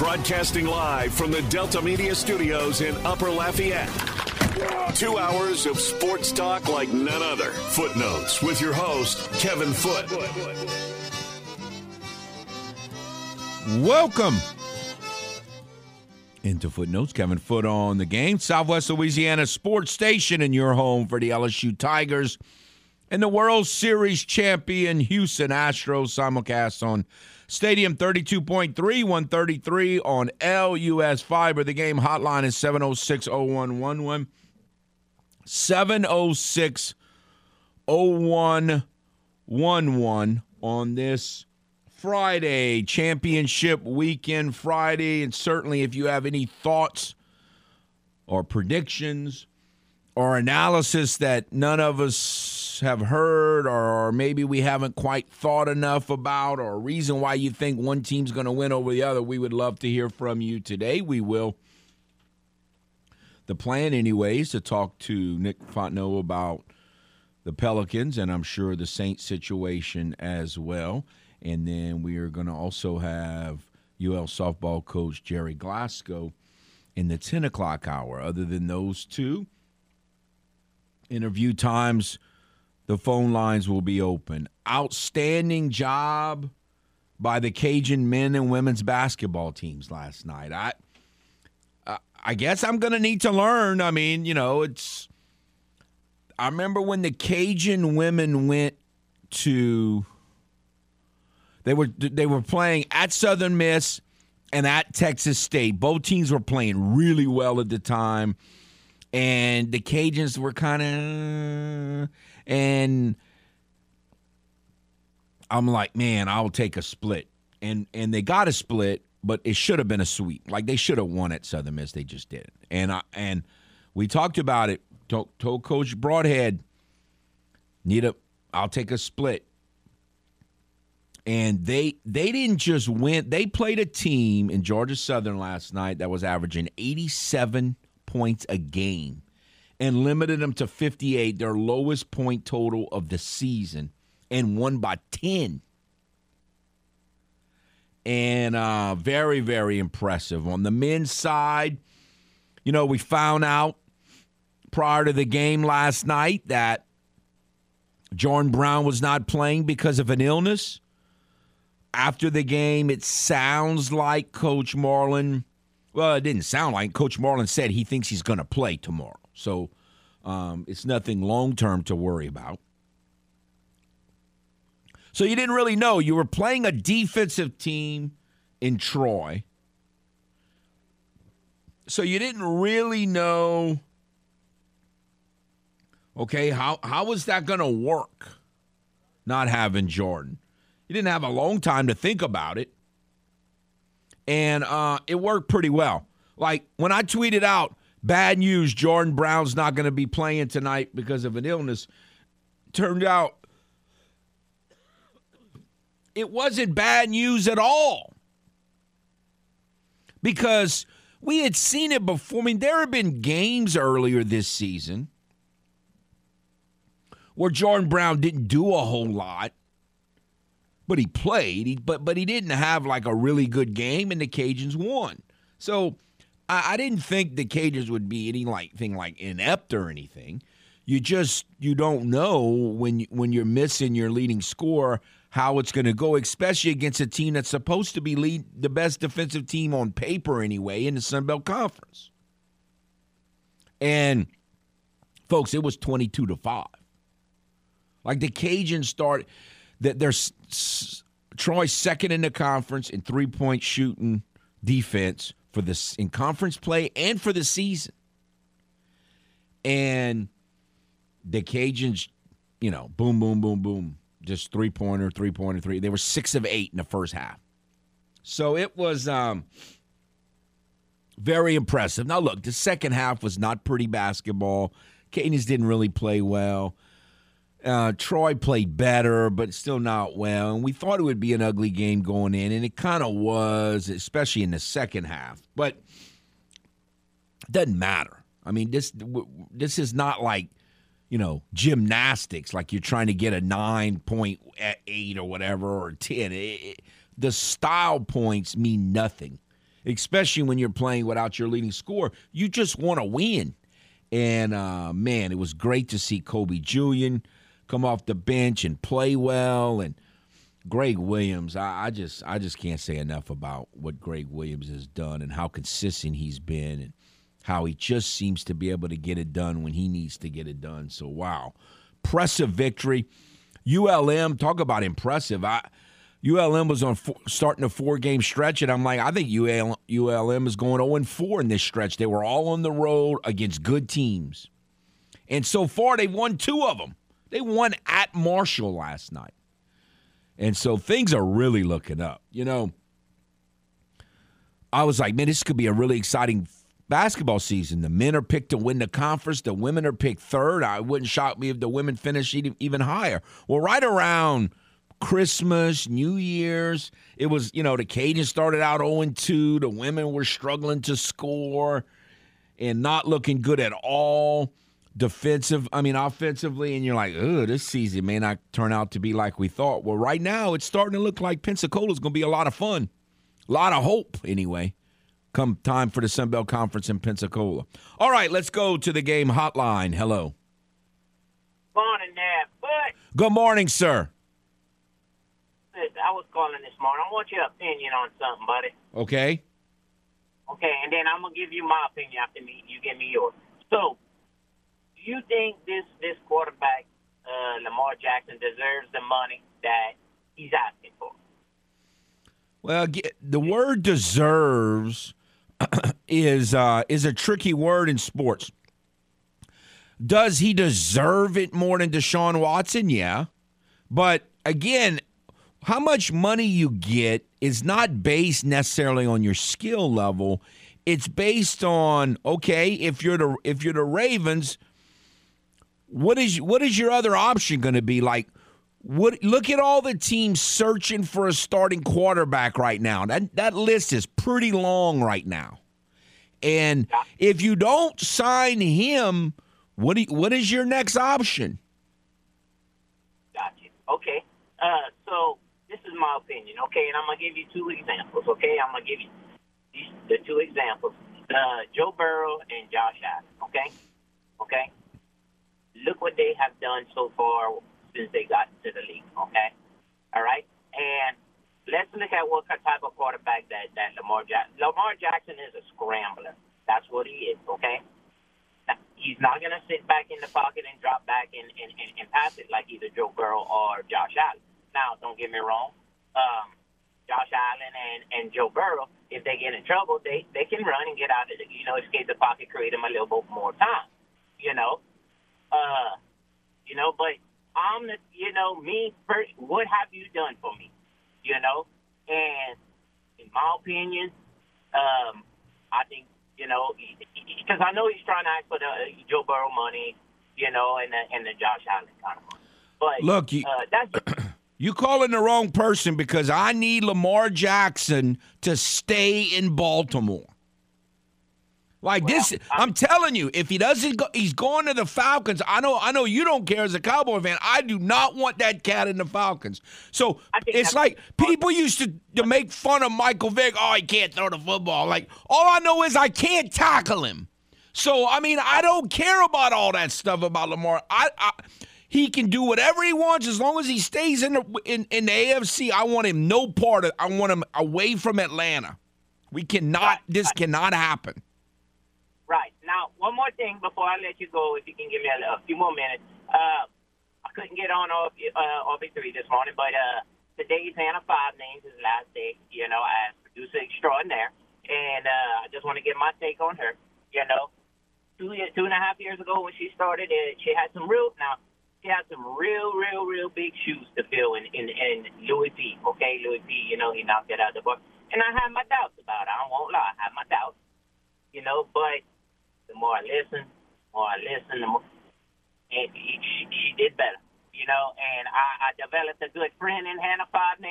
Broadcasting live from the Delta Media Studios in Upper Lafayette. Two hours of sports talk like none other. Footnotes with your host, Kevin Foote. Welcome into Footnotes. Kevin Foote on the game. Southwest Louisiana Sports Station in your home for the LSU Tigers and the World Series champion Houston Astros simulcast on Stadium 32.3, 133 on LUS Fiber. The game hotline is 706 0111. 706 0111 on this Friday, championship weekend Friday. And certainly, if you have any thoughts or predictions or analysis that none of us have heard, or maybe we haven't quite thought enough about, or a reason why you think one team's going to win over the other, we would love to hear from you today. We will. The plan, anyways, to talk to Nick Fontenot about the Pelicans and I'm sure the Saints situation as well. And then we are going to also have UL softball coach Jerry Glasgow in the 10 o'clock hour. Other than those two, interview times, the phone lines will be open. Outstanding job by the Cajun men and women's basketball teams last night. I I guess I'm going to need to learn. I mean, you know, it's. I remember when the Cajun women went to. They were they were playing at Southern Miss and at Texas State. Both teams were playing really well at the time, and the Cajuns were kind of and. I'm like, man, I'll take a split, and and they got a split, but it should have been a sweep. Like they should have won at Southern Miss. They just didn't. And I, and we talked about it. Told, told Coach Brodhead, need a. I'll take a split. And they they didn't just win. They played a team in Georgia Southern last night that was averaging 87 points a game, and limited them to 58, their lowest point total of the season, and won by 10 and uh, very, very impressive. On the men's side, you know, we found out prior to the game last night that Jordan Brown was not playing because of an illness. After the game, it sounds like Coach Marlin. Well, it didn't sound like Coach Marlin said he thinks he's going to play tomorrow. So um, it's nothing long term to worry about. So you didn't really know. You were playing a defensive team in Troy. So you didn't really know okay, how how was that going to work? Not having Jordan. You didn't have a long time to think about it. And uh, it worked pretty well. Like when I tweeted out, bad news, Jordan Brown's not going to be playing tonight because of an illness. Turned out it wasn't bad news at all. Because we had seen it before. I mean, there have been games earlier this season where Jordan Brown didn't do a whole lot, but he played. He, but but he didn't have like a really good game, and the Cajuns won. So I, I didn't think the Cajuns would be anything like thing like inept or anything. You just you don't know when when you're missing your leading score how it's going to go, especially against a team that's supposed to be lead the best defensive team on paper anyway in the Sun Belt Conference. And folks, it was 22 to 5. Like the Cajuns start that they're Troy's second in the conference in three-point shooting defense for this in conference play and for the season. And the Cajuns, you know, boom, boom, boom, boom just three pointer, three pointer, three. They were six of eight in the first half. So it was um, very impressive. Now, look, the second half was not pretty basketball. Canes didn't really play well. Uh, Troy played better, but still not well. And we thought it would be an ugly game going in, and it kind of was, especially in the second half. But it doesn't matter. I mean, this this is not like you know, gymnastics, like you're trying to get a 9.8 or whatever or 10. It, it, the style points mean nothing. especially when you're playing without your leading scorer. You just want to win. And uh, man, it was great to see Kobe Julien come off the bench and play well. And Greg Williams, I, I just I just can't say enough about what Greg Williams has done and how consistent he's been and how he just seems to be able to get it done when he needs to get it done. So wow, impressive victory. ULM, talk about impressive. I ULM was on four, starting a four game stretch, and I'm like, I think UL, ULM is going 0 4 in this stretch. They were all on the road against good teams. And so far, they've won two of them. They won at Marshall last night. And so things are really looking up. You know, I was like, man, this could be a really exciting basketball season. The men are picked to win the conference, the women are picked third. I wouldn't shock me if the women finish even higher. Well, right around Christmas, New Year's. It was, you know, the Cajuns started out 0 2. The women were struggling to score and not looking good at all. Defensive, I mean, offensively, and you're like, oh, this season may not turn out to be like we thought. Well, right now, it's starting to look like Pensacola's going to be a lot of fun. A lot of hope, anyway, come time for the Sun Belt Conference in Pensacola. All right, let's go to the game hotline. Hello. Morning, there, But Good morning, sir. I was calling this morning. I want your opinion on something, buddy. Okay. Okay, and then I'm gonna give you my opinion after me. You give me yours. So, do you think this this quarterback, uh, Lamar Jackson, deserves the money that he's asking for? Well, the word deserves is uh, is a tricky word in sports. Does he deserve it more than Deshaun Watson? Yeah. But again, how much money you get is not based necessarily on your skill level. It's based on okay, if you're the if you're the Ravens, what is what is your other option going to be? Like, what? Look at all the teams searching for a starting quarterback right now. That that list is pretty long right now. And if you don't sign him, what do you, what is your next option? Gotcha. Okay. Uh, so this is my opinion, okay? And I'm gonna give you two examples, okay? I'm gonna give you these, the two examples: uh, Joe Burrow and Josh Allen, okay? Okay. Look what they have done so far since they got to the league, okay? All right, and let's look at what type of quarterback that that Lamar Jackson. Lamar Jackson is a scrambler. That's what he is, okay? He's not going to sit back in the pocket and drop back and, and, and, and pass it like either Joe Burrow or Josh Allen. Now, don't get me wrong. Um, Josh Allen and, and Joe Burrow, if they get in trouble, they, they can run and get out of the, you know, escape the pocket, create them a little bit more time, you know. Uh, you know, but I'm the, you know, me, first, what have you done for me? You know, and in my opinion, um, I think, you know, because I know he's trying to ask for the Joe Burrow money, you know, and the, and the Josh Allen kind of money. But look, you, uh, that's You calling the wrong person because I need Lamar Jackson to stay in Baltimore. Like well, this, I'm, I'm, telling you, if he doesn't go, he's going to the Falcons. I know, I know you don't care as a Cowboy fan. I do not want that cat in the Falcons. So it's like people used to, to make fun of Michael Vick. Oh, he can't throw the football. Like all I know is I can't tackle him. So I mean, I don't care about all that stuff about Lamar. I, I he can do whatever he wants as long as he stays in the in, in the AFC. I want him no part of. I want him away from Atlanta. We cannot. This cannot happen. Right now, one more thing before I let you go, if you can give me a, a few more minutes. Uh, I couldn't get on off uh, off three this morning, but uh, today's Hannah Five names his last day. You know, as producer extraordinaire, and uh, I just want to get my take on her. You know, two two and a half years ago when she started, it, she had some real now he had some real, real, real big shoes to fill in, in, in Louis P. Okay, Louis P. You know, he knocked it out the park. And I had my doubts about it. I won't lie. I had my doubts. You know, but the more I listen, the more I listen, the more and she, she did better. You know, and I, I developed a good friend in Hannah Five.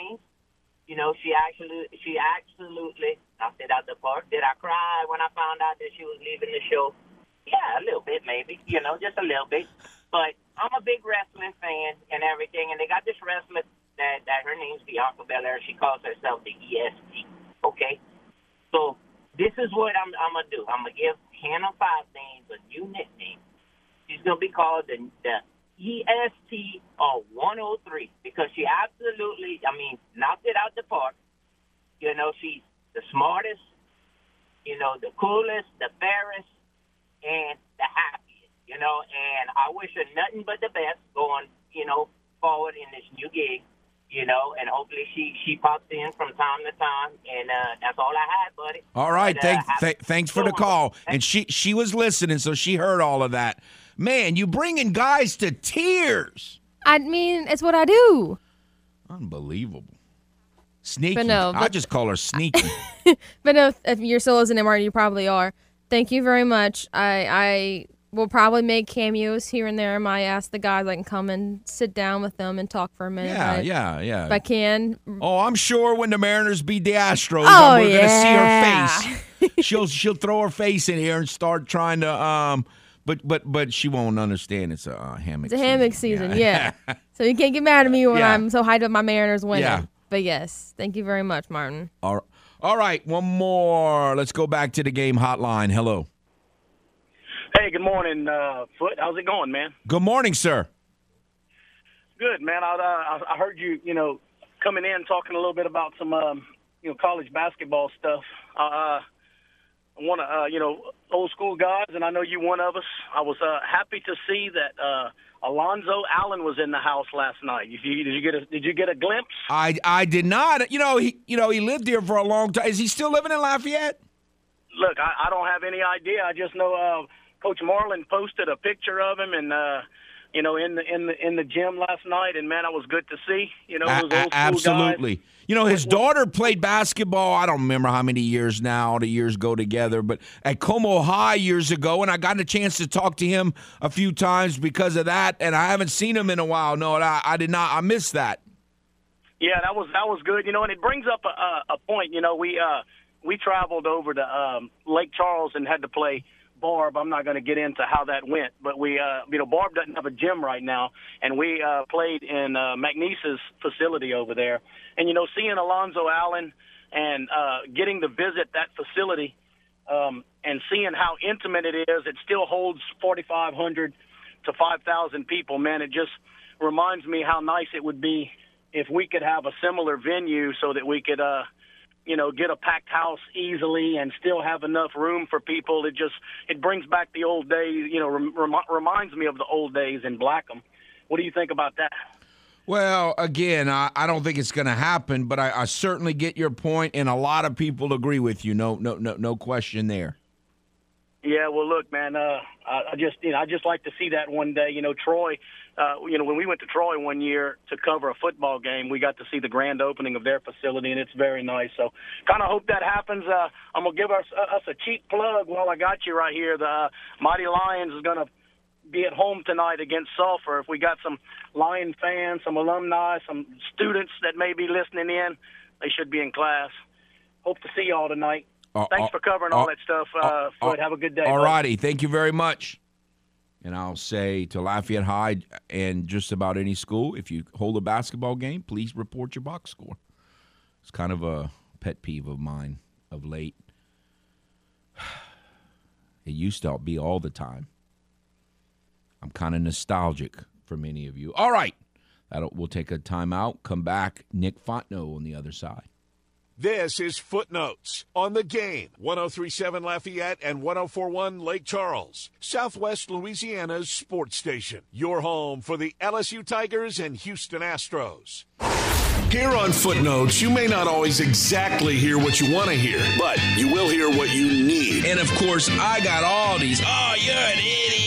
You know, she actually, she absolutely knocked it out the park. Did I cry when I found out that she was leaving the show? Yeah, a little bit, maybe. You know, just a little bit. But I'm a big wrestling fan and everything, and they got this wrestler that that her name's Bianca Belair. She calls herself the EST. Okay, So this is what I'm, I'm gonna do. I'm gonna give Hannah Five Names a new nickname. She's gonna be called the, the EST of 103 because she absolutely, I mean, knocked it out the park. You know, she's the smartest, you know, the coolest, the fairest, and the happiest. You know, and I wish her nothing but the best going, you know, forward in this new gig. You know, and hopefully she she pops in from time to time, and uh, that's all I had, buddy. All right, But, uh, thank, have- th- thanks for the call. And she she was listening, so she heard all of that. Man, you bringing guys to tears. I mean, it's what I do. Unbelievable. Sneaky. But no, I just call her sneaky. But no, if you're still listening, Martin, you probably are. Thank you very much. I I will probably make cameos here and there. I might ask the guys I can come and sit down with them and talk for a minute. yeah, I- yeah, yeah. If I can. Oh, I'm sure when the Mariners beat the Astros, Oh, we're yeah. gonna see her face. she'll she'll throw her face in here and start trying to um but but but she won't understand it's a uh, hammock. It's a hammock season, yeah. so you can't get mad at me when Yeah. I'm so hyped up my Mariners winning. Yeah. But yes, thank you very much, Martin. all, all right, one more. Let's go back to the game hotline. Hello. Hey, good morning, uh, Foot. How's it going, man? Good morning, sir. Good, man. I, uh, I I heard you, you know, coming in talking a little bit about some, um, you know, college basketball stuff. Uh, I want to, uh, you know, old school guys, and I know you one of us. I was uh, happy to see that uh, Alonzo Allen was in the house last night. Did you, did you get a Did you get a glimpse? I I did not. You know he you know he lived here for a long time. Is he still living in Lafayette? Look, I, I don't have any idea. I just know uh, Coach Marlin posted a picture of him, and uh, you know, in the in the in the gym last night, and man, it was good to see. You know, A- those a- school absolutely. guys. You know, his daughter played basketball. I don't remember how many years now. The years go together, but at Comeaux High years ago, and I got a chance to talk to him a few times because of that. And I haven't seen him in a while. No, I, I did not. I missed that. Yeah, that was that was good. You know, and it brings up a, a, a point. You know, we uh, we traveled over to um, Lake Charles and had to play Barbe. I'm not going to get into how that went, but we, uh, you know, Barbe doesn't have a gym right now, and we uh, played in uh, McNeese's facility over there. And you know, seeing Alonzo Allen and uh, getting to visit that facility um, and seeing how intimate it is, it still holds 4,500 to 5,000 people. Man, it just reminds me how nice it would be if we could have a similar venue so that we could, uh, you know, get a packed house easily and still have enough room for people. It just it brings back the old days. You know, rem- rem- reminds me of the old days in Blackham. What do you think about that? Well, again, I, I don't think it's going to happen, but I, I certainly get your point, and a lot of people agree with you. No, no, no, no question there. Yeah, well, look, man, uh, I, I just, you know, I just like to see that one day. You know, Troy, uh, you know, when we went to Troy one year to cover a football game, we got to see the grand opening of their facility, and it's very nice. So, kind of hope that happens. Uh, I'm gonna give us, us a cheap plug while I got you right here. The uh, Mighty Lions is gonna be at home tonight against Sulphur. If we got some Lion fans, some alumni, some students that may be listening in, they should be in class. Hope to see y'all tonight. Uh, Thanks uh, for covering uh, all that stuff, uh, uh, Floyd. uh, Have a good day. All righty. Thank you very much. And I'll say to Lafayette High and just about any school, if you hold a basketball game, please report your box score. It's kind of a pet peeve of mine of late. It used to be all the time. I'm kind of nostalgic for many of you. All right. That'll, we'll take a timeout. Come back. Nick Fontenot on the other side. This is Footnotes on the game. 1037 Lafayette and 1041 Lake Charles, Southwest Louisiana's sports station. Your home for the LSU Tigers and Houston Astros. Here on Footnotes, you may not always exactly hear what you want to hear, but you will hear what you need. And of course, I got all these. Oh, you're an idiot.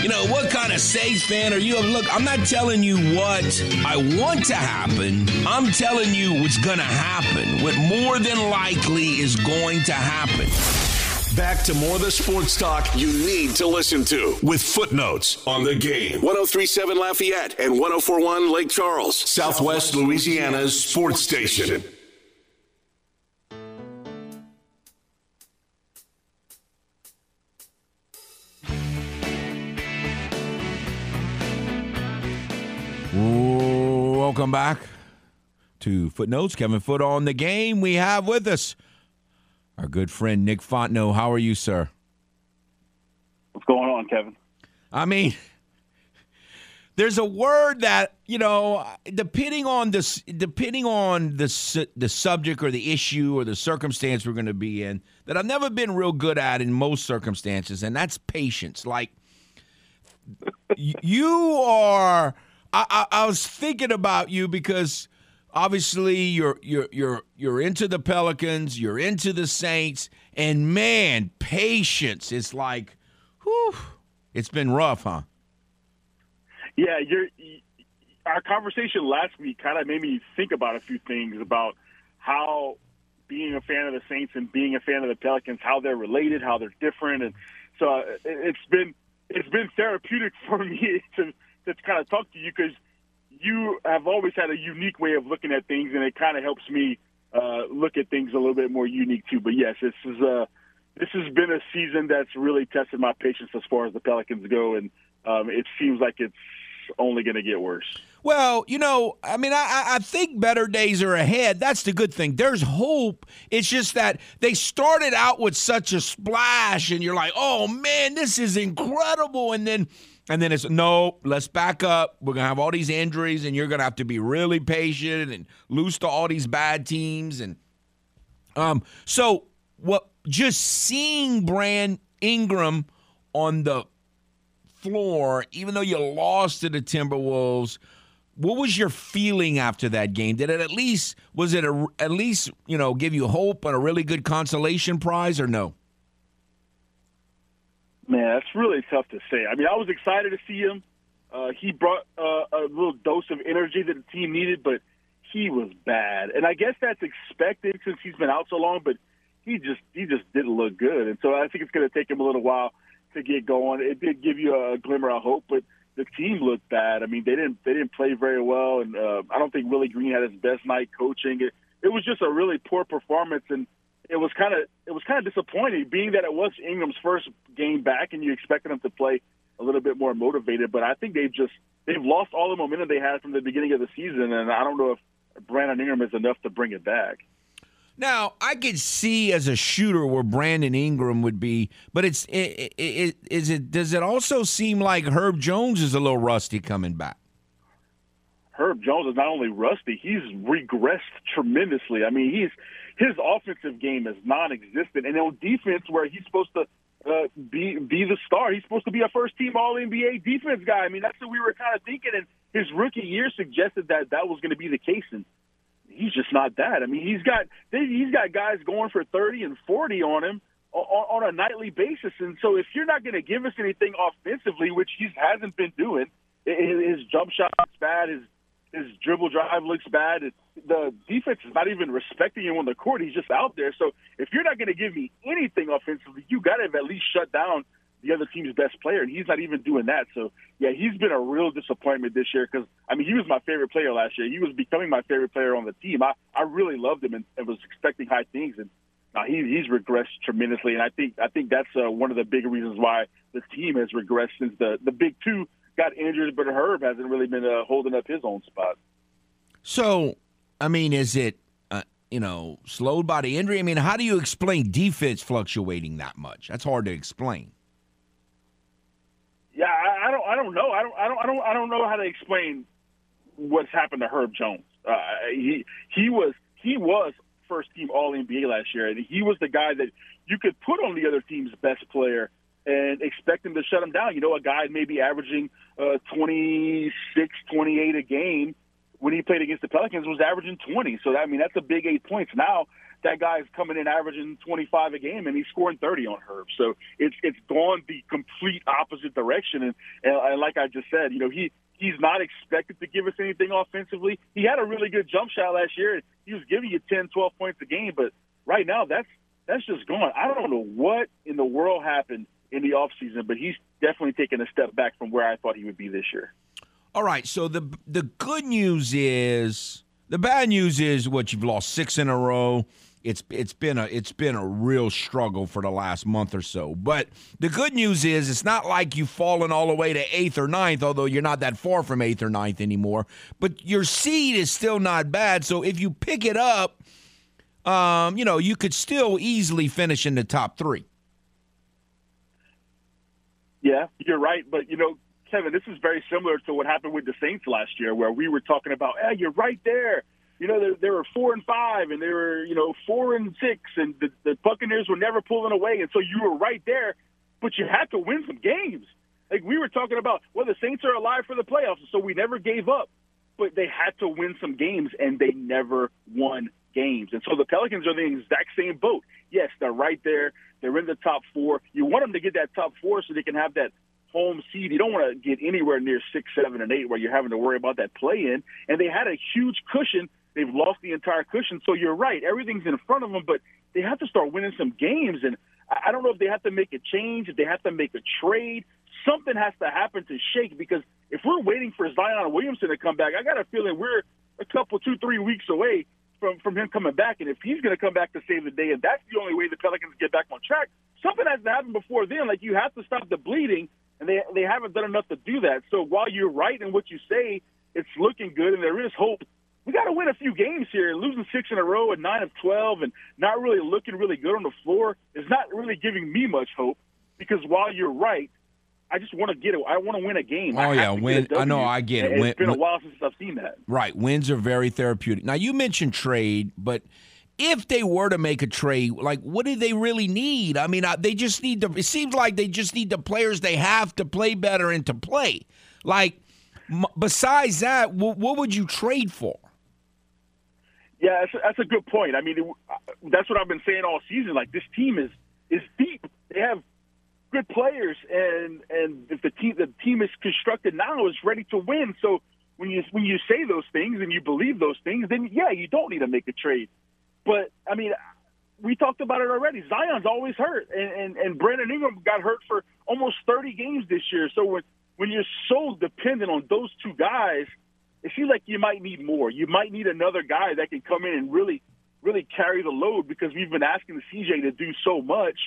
And, you know, what kind of Saints fan are you? Look, I'm not telling you what I want to happen. I'm telling you what's going to happen. What more than likely is going to happen. Back to more of the sports talk you need to listen to with Footnotes on the game. 1037 Lafayette and 1041 Lake Charles, Southwest Louisiana's sports station. Welcome back to Footnotes. Kevin Foote on the game. We have with us Our good friend Nick Fontenot. How are you, sir? What's going on, Kevin? I mean, there's a word that you know, depending on this, depending on the the subject or the issue or the circumstance we're going to be in, that I've never been real good at in most circumstances, and that's patience. Like you are. I, I, I was thinking about you because obviously you're you're you're you're into the Pelicans, you're into the Saints, and man, patience is like, whew, it's been rough, huh? Yeah, you're. Our conversation last week kind of made me think about a few things about how being a fan of the Saints and being a fan of the Pelicans, how they're related, how they're different, and so uh, it's been it's been therapeutic for me to to kind of talk to you because you have always had a unique way of looking at things, and it kind of helps me uh, look at things a little bit more unique too. But yes, this is a this has been a season that's really tested my patience as far as the Pelicans go, and um, it seems like it's only going to get worse. Well, you know, I mean, I, I think better days are ahead. That's the good thing. There's hope. It's just that they started out with such a splash, and you're like, oh man, this is incredible. And then and then it's no, let's back up. We're gonna have all these injuries, and you're gonna have to be really patient and lose to all these bad teams. And um, so what? Just seeing Brand Ingram on the floor, even though you lost to the Timberwolves, what was your feeling after that game? Did it at least was it a, at least you know give you hope and a really good consolation prize, or no? Man, that's really tough to say. I mean, I was excited to see him. Uh, he brought uh, a little dose of energy that the team needed, but he was bad, and I guess that's expected since he's been out so long. But he just he just didn't look good, and so I think it's going to take him a little while to get going. It did give you a glimmer of hope, but the team looked bad. I mean, they didn't they didn't play very well, and uh, I don't think Willie Green had his best night coaching. It, it was just a really poor performance, and it was kind of it was kind of disappointing, being that it was Ingram's first game back, and you expected him to play a little bit more motivated. But I think they've just they've lost all the momentum they had from the beginning of the season, and I don't know if Brandon Ingram is enough to bring it back. Now I could see as a shooter where Brandon Ingram would be, but it's it, it, it, is it does it also seem like Herb Jones is a little rusty coming back? Herb Jones is not only rusty, he's regressed tremendously. I mean, he's his offensive game is non-existent, and on defense, where he's supposed to uh, be be the star, he's supposed to be a first-team All NBA defense guy. I mean, that's what we were kind of thinking, and his rookie year suggested that that was going to be the case, and he's just not that. I mean, he's got he's got guys going for 30 and 40 on him on, on a nightly basis, and so if you're not going to give us anything offensively, which he hasn't been doing, his jump shot's bad, his his dribble drive looks bad. The defense is not even respecting him on the court. He's just out there. So if you're not going to give me anything offensively, you got to at least shut down the other team's best player, and he's not even doing that. So yeah, he's been a real disappointment this year because I mean he was my favorite player last year. He was becoming my favorite player on the team. I I really loved him and, and was expecting high things, and now he he's regressed tremendously. And I think I think that's uh, one of the big reasons why the team has regressed since the the big two got injured, but Herb hasn't really been uh, holding up his own spot. So I mean, is it? Uh, you know, slowed by the injury. I mean, how do you explain defense fluctuating that much? That's hard to explain. Yeah, I, I don't. I don't know. I don't. I don't. I don't. I don't know how to explain what's happened to Herb Jones. Uh, he he was he was first team All NBA last year, and he was the guy that you could put on the other team's best player and expect him to shut him down. You know, a guy maybe averaging uh, 26, 28 a game when he played against the Pelicans was averaging 20. So, that, I mean, that's a big eight points. Now, that guy's coming in averaging 25 a game and he's scoring 30 on Herb. So it's it's gone the complete opposite direction. And, and, and like I just said, you know, he he's not expected to give us anything offensively. He had a really good jump shot last year. He was giving you 10, 12 points a game, but right now that's that's just gone. I don't know what in the world happened in the offseason, but he's definitely taken a step back from where I thought he would be this year. All right, so the the good news is the bad news is what you've lost six in a row it's it's been a it's been a real struggle for the last month or so. But the good news is it's not like you've fallen all the way to eighth or ninth, although you're not that far from eighth or ninth anymore. But your seed is still not bad. So if you pick it up, um, you know, you could still easily finish in the top three. Yeah, you're right. But, you know, Kevin, this is very similar to what happened with the Saints last year, where we were talking about, hey, you're right there. You know, they were four and five, and they were, you know, four and six, and the, the Buccaneers were never pulling away, and so you were right there, but you had to win some games. Like we were talking about, well, the Saints are alive for the playoffs, so we never gave up, but they had to win some games, and they never won games. And so the Pelicans are the exact same boat. Yes, they're right there. They're in the top four. You want them to get that top four so they can have that home seed. You don't want to get anywhere near six, seven, and eight where you're having to worry about that play in. And they had a huge cushion. They've lost the entire cushion. So you're right. Everything's in front of them, but they have to start winning some games. And I don't know if they have to make a change, if they have to make a trade. Something has to happen to shake because if we're waiting for Zion Williamson to come back, I got a feeling we're a couple, two, three weeks away from from him coming back. And if he's going to come back to save the day, and that's the only way the Pelicans get back on track, something has to happen before then. Like you have to stop the bleeding, and they they haven't done enough to do that. So while you're right in what you say, it's looking good, and there is hope. We got to win a few games here. Losing six in a row and nine of twelve, and not really looking really good on the floor is not really giving me much hope. Because while you're right, I just want to get it. I want to win a game. Oh yeah, win. I know. I get it. It's Win- been a while since I've seen that. Right. Wins are very therapeutic. Now, you mentioned trade, but if they were to make a trade, like, what do they really need? I mean, they just need to, it seems like they just need the players they have to play better and to play. Like, m- besides that, wh- what would you trade for? Yeah, that's a, that's a good point. I mean, it, uh, that's what I've been saying all season. Like this team is is deep. They have good players, and and if the team the team is constructed now is ready to win. So when you when you say those things and you believe those things, then yeah, you don't need to make a trade. But I mean, we talked about it already. Zion's always hurt, and and, and Brandon Ingram got hurt for almost 30 games this year. So when when you're so dependent on those two guys, it seems like you might need more. You might need another guy that can come in and really, really carry the load because we've been asking the CJ to do so much,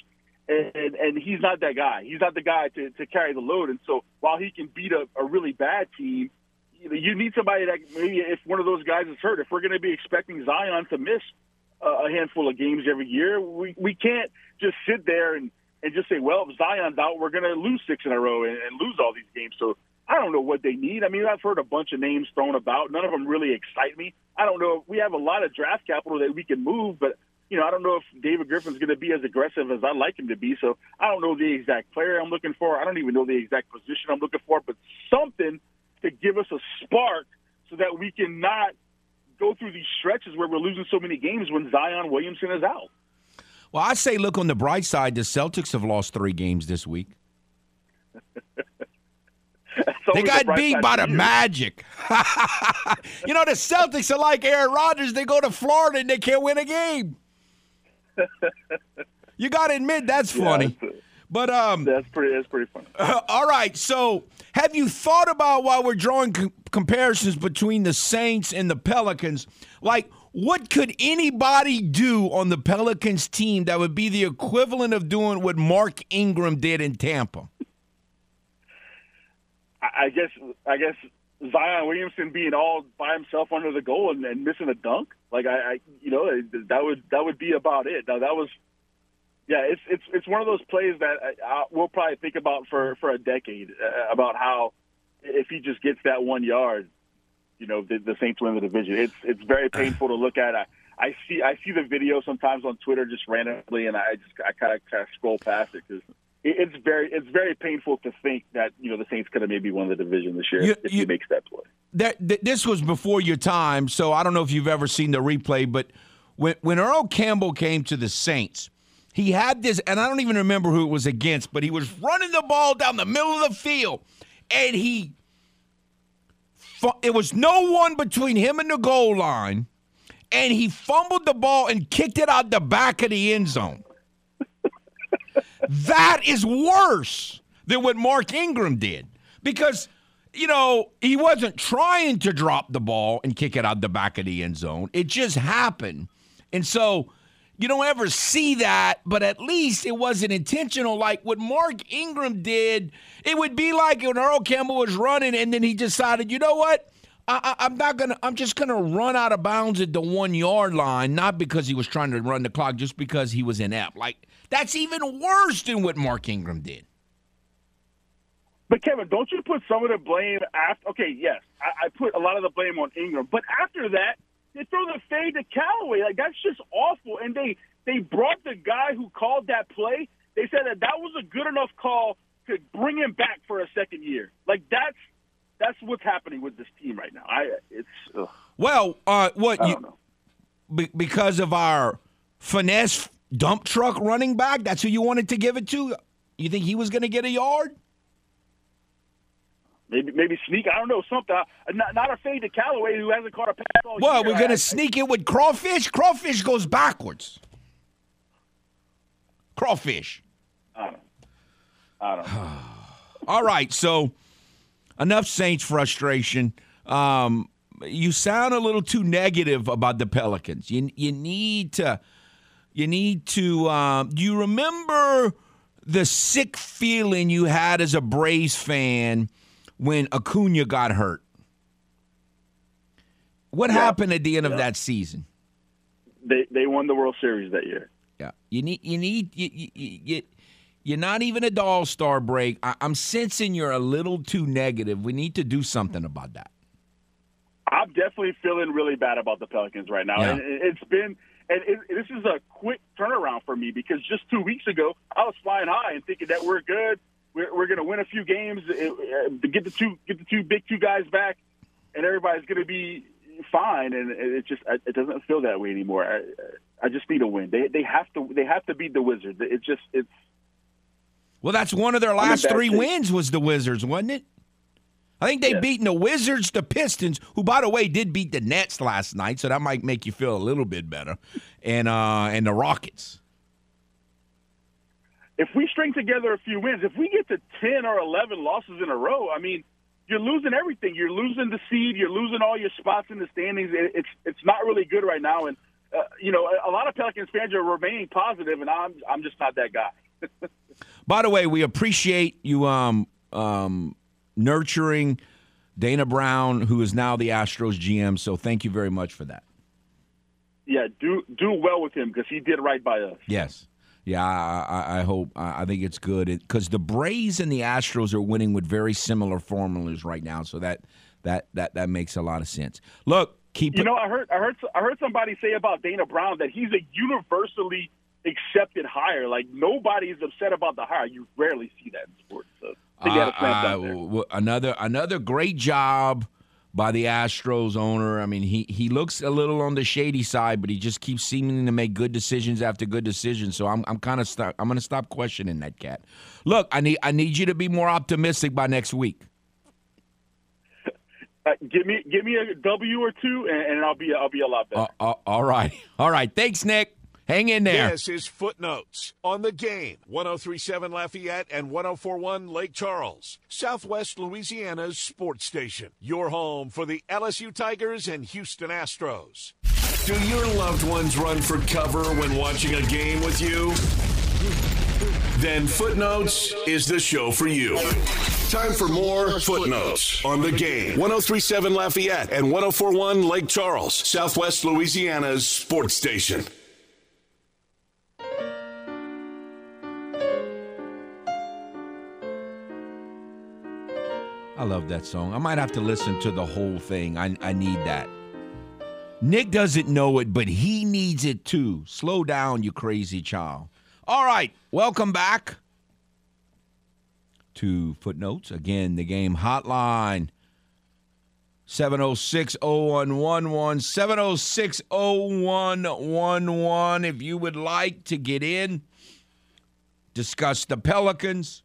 and and, he's not that guy. He's not the guy to, to carry the load. And so while he can beat a, a really bad team, you, need somebody that maybe if one of those guys is hurt, if we're going to be expecting Zion to miss a a handful of games every year, we we can't just sit there and and just say, well, if Zion's out, we're going to lose six in a row and, and lose all these games. So I don't know what they need. I mean, I've heard a bunch of names thrown about. None of them really excite me. I don't know. We have a lot of draft capital that we can move, but you know, I don't know if David Griffin's going to be as aggressive as I'd like him to be. So I don't know the exact player I'm looking for. I don't even know the exact position I'm looking for, but something to give us a spark so that we can not go through these stretches where we're losing so many games when Zion Williamson is out. Well, I say look on the bright side. The Celtics have lost three games this week. They got bright beat by the you. Magic. you know, the Celtics are like Aaron Rodgers. They go to Florida and they can't win a game. you got to admit that's Yeah, funny. that's- But um, That's pretty. That's pretty funny. all right. So, have you thought about while we're drawing com- comparisons between the Saints and the Pelicans, like what could anybody do on the Pelicans team that would be the equivalent of doing what Mark Ingram did in Tampa? I guess I guess Zion Williamson being all by himself under the goal and, and missing a dunk, like I, I, you know, that would that would be about it. Now that was, yeah, it's it's it's one of those plays that I, I, we'll probably think about for for a decade uh, about how if he just gets that one yard, you know, the, the Saints win the division. It's it's very painful to look at. I, I see I see the video sometimes on Twitter just randomly, and I just I kind of kind of scroll past it because it's very it's very painful to think that you know the Saints could have maybe won the division this year You- if you- he makes that play. that, th- this was before your time, so I don't know if you've ever seen the replay, but when when Earl Campbell came to the Saints, he had this, and I don't even remember who it was against, but he was running the ball down the middle of the field, and he, it was no one between him and the goal line, and he fumbled the ball and kicked it out the back of the end zone. That is worse than what Mark Ingram did because you know he wasn't trying to drop the ball and kick it out the back of the end zone. It just happened, and so you don't ever see that. But at least it wasn't intentional. Like what Mark Ingram did, it would be like when Earl Campbell was running and then he decided, you know what? I, I'm not gonna. I'm just gonna run out of bounds at the one yard line, not because he was trying to run the clock, just because he was inept. Like that's even worse than what Mark Ingram did. But Kevin, don't you put some of the blame after? Okay, yes, I, I put a lot of the blame on Ingram, but after that, they throw the fade to Callaway. Like that's just awful. And they they brought the guy who called that play. They said that that was a good enough call to bring him back for a second year. Like that's that's what's happening with this team right now. I it's ugh, Well, uh, what you know. be, because of our finesse dump truck running back? That's who you wanted to give it to. You think he was going to get a yard? Maybe maybe sneak. I don't know something. Not not a fade to Callaway who hasn't caught a pass all Well, year. we're going to sneak it with crawfish. Crawfish goes backwards. Crawfish. I don't. I don't. All right, so enough Saints frustration. Um, you sound a little too negative about the Pelicans. You you need to you need to. Um, do you remember the sick feeling you had as a Braves fan when Acuna got hurt? What happened at the end of that season? They they won the World Series that year. Yeah, you need you need you, you, you, you you're not even a All Star break. I, I'm sensing you're a little too negative. We need to do something about that. I'm definitely feeling really bad about the Pelicans right now, Yeah. and it's been. And it, this is a quick turnaround for me because just two weeks ago I was flying high and thinking that we're good, we're, we're going to win a few games, uh, to get the two get the two big two guys back, and everybody's going to be fine. And it just it doesn't feel that way anymore. I, I just need a win. They they have to they have to beat the Wizards. It's just it's Well, that's one of their last three wins was the Wizards, wasn't it? I think they Yeah. beaten the Wizards, the Pistons, who by the way did beat the Nets last night, so that might make you feel a little bit better, and uh and the Rockets. if we string together a few wins, if we get to 10 or 11 losses in a row, I mean, you're losing everything. You're losing the seed. You're losing all your spots in the standings. It's it's not really good right now. And uh, you know, a- a lot of Pelicans fans are remaining positive, and I'm I'm just not that guy. By the way, we appreciate you um um nurturing Dana Brown, who is now the Astros GM. So thank you very much for that. Yeah, do do well with him because he did right by us. Yes. Yeah, I, I, I hope. I think it's good because the Braves and the Astros are winning with very similar formulas right now. So that that that that makes a lot of sense. Look, keep. You know, I heard I heard I heard somebody say about Dana Brown that he's a universally accepted hire. Like nobody's upset about the hire. You rarely see that in sports. So I think you had a slam dunk there. w- another another great job by the Astros owner. I mean, he he looks a little on the shady side, but he just keeps seeming to make good decisions after good decisions. So I'm I'm kind of st- I'm going to stop questioning that cat. Look, I need I need you to be more optimistic by next week. Uh, give me give me a W or two, and, and I'll be I'll be a lot better. Uh, uh, all right, all right. Thanks, Nick. Hang in there. This is Footnotes on the game. 1037 Lafayette and 1041 Lake Charles, Southwest Louisiana's sports station. Your home for the LSU Tigers and Houston Astros. Do your loved ones run for cover when watching a game with you? Then Footnotes is the show for you. Time for more Footnotes on the game. 1037 Lafayette and 1041 Lake Charles, Southwest Louisiana's sports station. I love that song. I might have to listen to the whole thing. I, I need that. Nick doesn't know it, but he needs it too. Slow down, you crazy child. All right, welcome back to Footnotes. Again, the game hotline 706 0111. 706 0111. If you would like to get in, discuss the Pelicans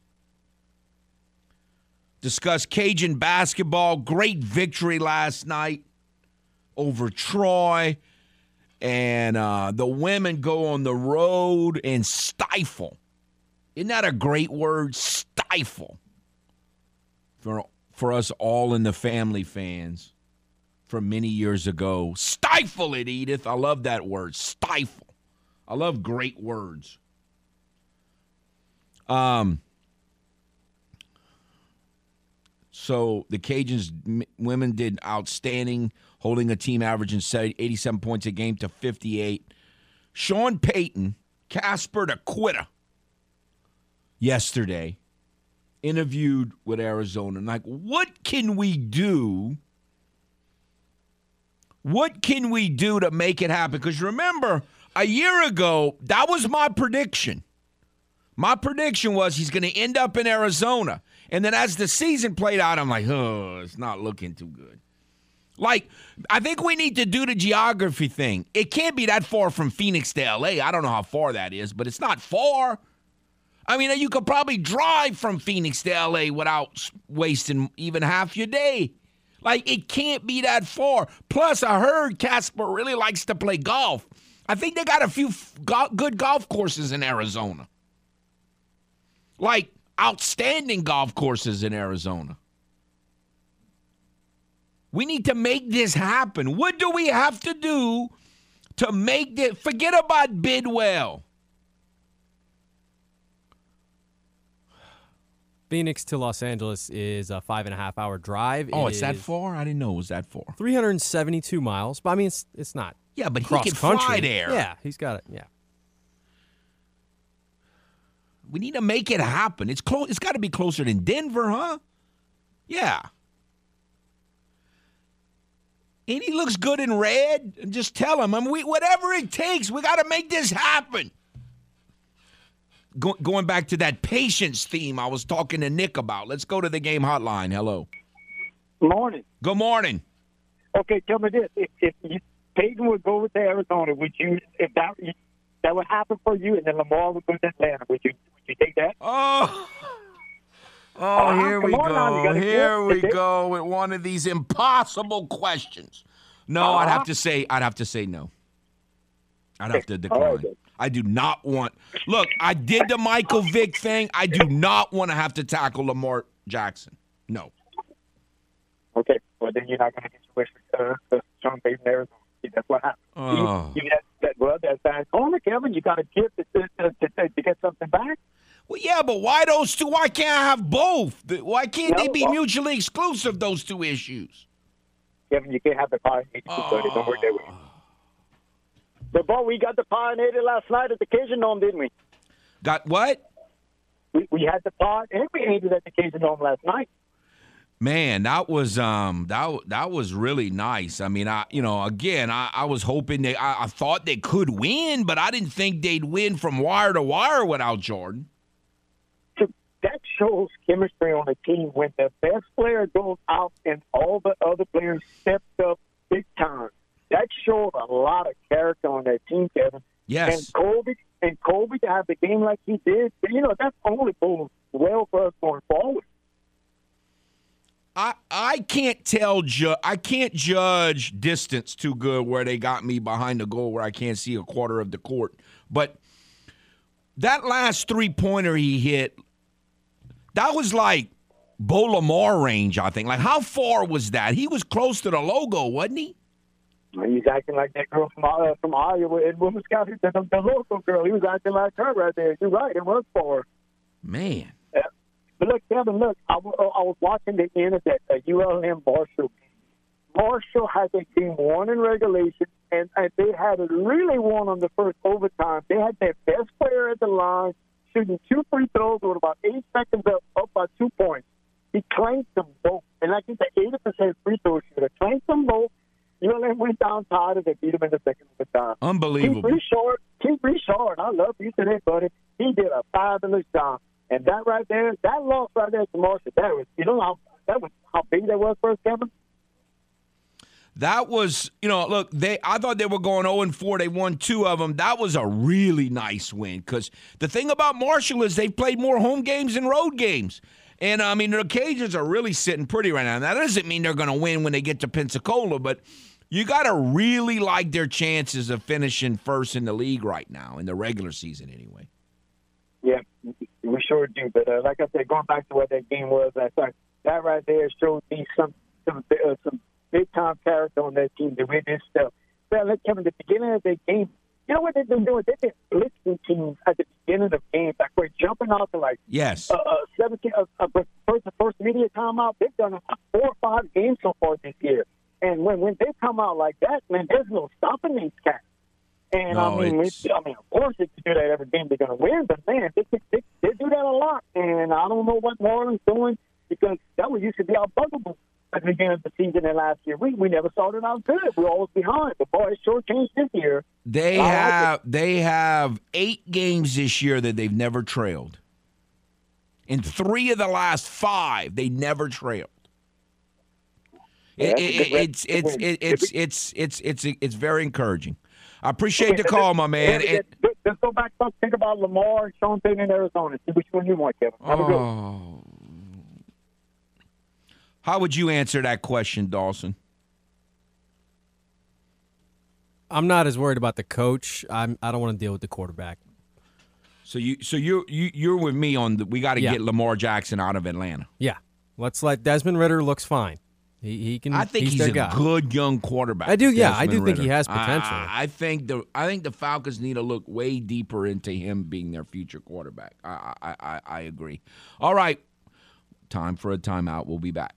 discuss Cajun basketball. Great victory last night over Troy. And uh, the women go on the road and stifle. Isn't that a great word? Stifle. For, for us all in the family fans from many years ago. Stifle it, Edith. I love that word. Stifle. I love great words. Um, So the Cajuns women did outstanding, holding a team averaging 87 points a game to 58. Sean Payton, Casper the quitter, yesterday interviewed with Arizona. Like, what can we do? What can we do to make it happen? Because remember, a year ago, that was my prediction. My prediction was he's going to end up in Arizona. And then as the season played out, I'm like, oh, it's not looking too good. Like, I think we need to do the geography thing. It can't be that far from Phoenix to LA. I don't know how far that is, but it's not far. I mean, you could probably drive from Phoenix to LA without wasting even half your day. Like, it can't be that far. Plus, I heard Casper really likes to play golf. I think they got a few go- good golf courses in Arizona. Like, outstanding golf courses in Arizona. We need to make this happen. What do we have to do to make this? Forget about Bidwill. Phoenix to Los Angeles is a five and a half hour drive. Oh, It it's that far? I didn't know it was that far. 372 miles. But I mean, it's, it's not. Yeah, but he can country. fly there. Yeah, he's got it. Yeah. We need to make it happen. It's close. It's got to be closer than Denver, huh? Yeah. And he looks good in red. And just tell him, I mean, we, whatever it takes, we got to make this happen. Go, going back to that patience theme I was talking to Nick about. Let's go to the game hotline. Hello. Morning. Good morning. Okay, tell me this: if, if you, Peyton would go to Arizona, would you? If that that would happen for you, and then Lamar would go to Atlanta, would you? You take that? Oh. Oh, Uh-huh, here we now, go. Here we go with one of these impossible questions. No, I'd Uh-huh. have to say I'd have to say no. I'd have to decline. right. I do not want. Look, I did the Michael Vick thing. I do not want to have to tackle Lamar Jackson. No. Okay, well then you're not going to get your wish for uh, Sean Payton Arizona. That's what happened. Oh. You, you that, that, well, that's that corner, Kevin. You got to give to, to, to, to, get something back. Well, yeah, but why those two? Why can't I have both? Why can't they be well- mutually exclusive? Those two issues. Kevin, you can't have the pie. Oh. Don't work that way. Ah. But boy, we got the pioneer last night at the Cajun Dome, didn't we? Got what? We, we had the pod and we ate it at the Cajun Dome last night. Man, that was um that that was really nice. I mean, I you know again I, I was hoping they I, I thought they could win, but I didn't think they'd win from wire to wire without Jordan. So that shows chemistry on a team when the best player goes out and all the other players stepped up big time. That showed a lot of character on that team, Kevin. Yes. And Kobe and Kobe to have the game like he did, you know, that's only bodes well for us going forward. I I can't tell ju- I can't judge distance too good where they got me behind the goal where I can't see a quarter of the court. But that last three pointer he hit, that was like Bo Lamar range, I think. Like how far was that? He was close to the logo, wasn't he? He's acting like that girl from uh, from Iowa in Women's County, the, the local girl. He was acting like her right there. You're right. It was for her. Man. But look, Kevin, look, I, w- I was watching the end of that uh, ULM Marshall game. Marshall had a game won in regulation, and, and they had it really won on the first overtime. They had their best player at the line shooting two free throws with about eight seconds up, up by two points. He clanked them both, and like he's an 80% free throw shooter. Clanked them both. ULM went down tired and they beat him in the second overtime. Unbelievable. Keith Richard, Keith Richard, I love you today, buddy. He did a fabulous job. And that right there, that loss right there to Marshall, that was, you know how that was how big that was for us, Kevin. That was, you know, look, they I thought they were going 0 and 4. They won two of them. That was a really nice win because the thing about Marshall is they've played more home games than road games. And I mean, the Cajuns are really sitting pretty right now. That doesn't mean they're going to win when they get to Pensacola, but you got to really like their chances of finishing first in the league right now, in the regular season anyway. Yeah, we sure do. But uh, like I said, going back to what that game was, I thought that right there showed me some some uh, some big time character on that team to win this stuff. Well, look, Kevin, the beginning of that game, You know what they've been doing? They've been blitzing teams at the beginning of games. Like we're jumping out to like Yes. uh, uh, 17, uh, uh, first, the first media timeout. They've done four or five games so far this year. And when when they come out like that, man, there's no stopping these cats. And No, I mean, it's- we, I mean, of course, if you do that every game, they're going to win. But man, they, they, they, do that a lot. And I don't know what Marlin's doing because that was used to be our bugaboo at the beginning of the season and last year. We we never started out good. We were always behind. The boys sure changed this year. They I like have they have eight games this year that they've never trailed. In three of the last five, they never trailed. Yeah, It- it- it's it's good it- win. it's it's it's it's it's very encouraging. I appreciate the call, my man. Yeah, And- let's- let's go back. Let's think about Lamar and Sean Payton in Arizona. See which one you want, Kevin. Have a good one. oh. How would you answer that question, Dawson? I'm not as worried about the coach. I'm. I don't want to deal with the quarterback. So you so you you you're with me on the we got to Yeah. get Lamar Jackson out of Atlanta. Yeah. Let's let Desmond Ridder looks fine. He he can. I think he's, their a guy. good young quarterback. I do, yeah, I Desmond do think he has potential. I, I think the I think the Falcons need to look way deeper into him being their future quarterback. I I I, I agree. All right, time for a timeout. We'll be back.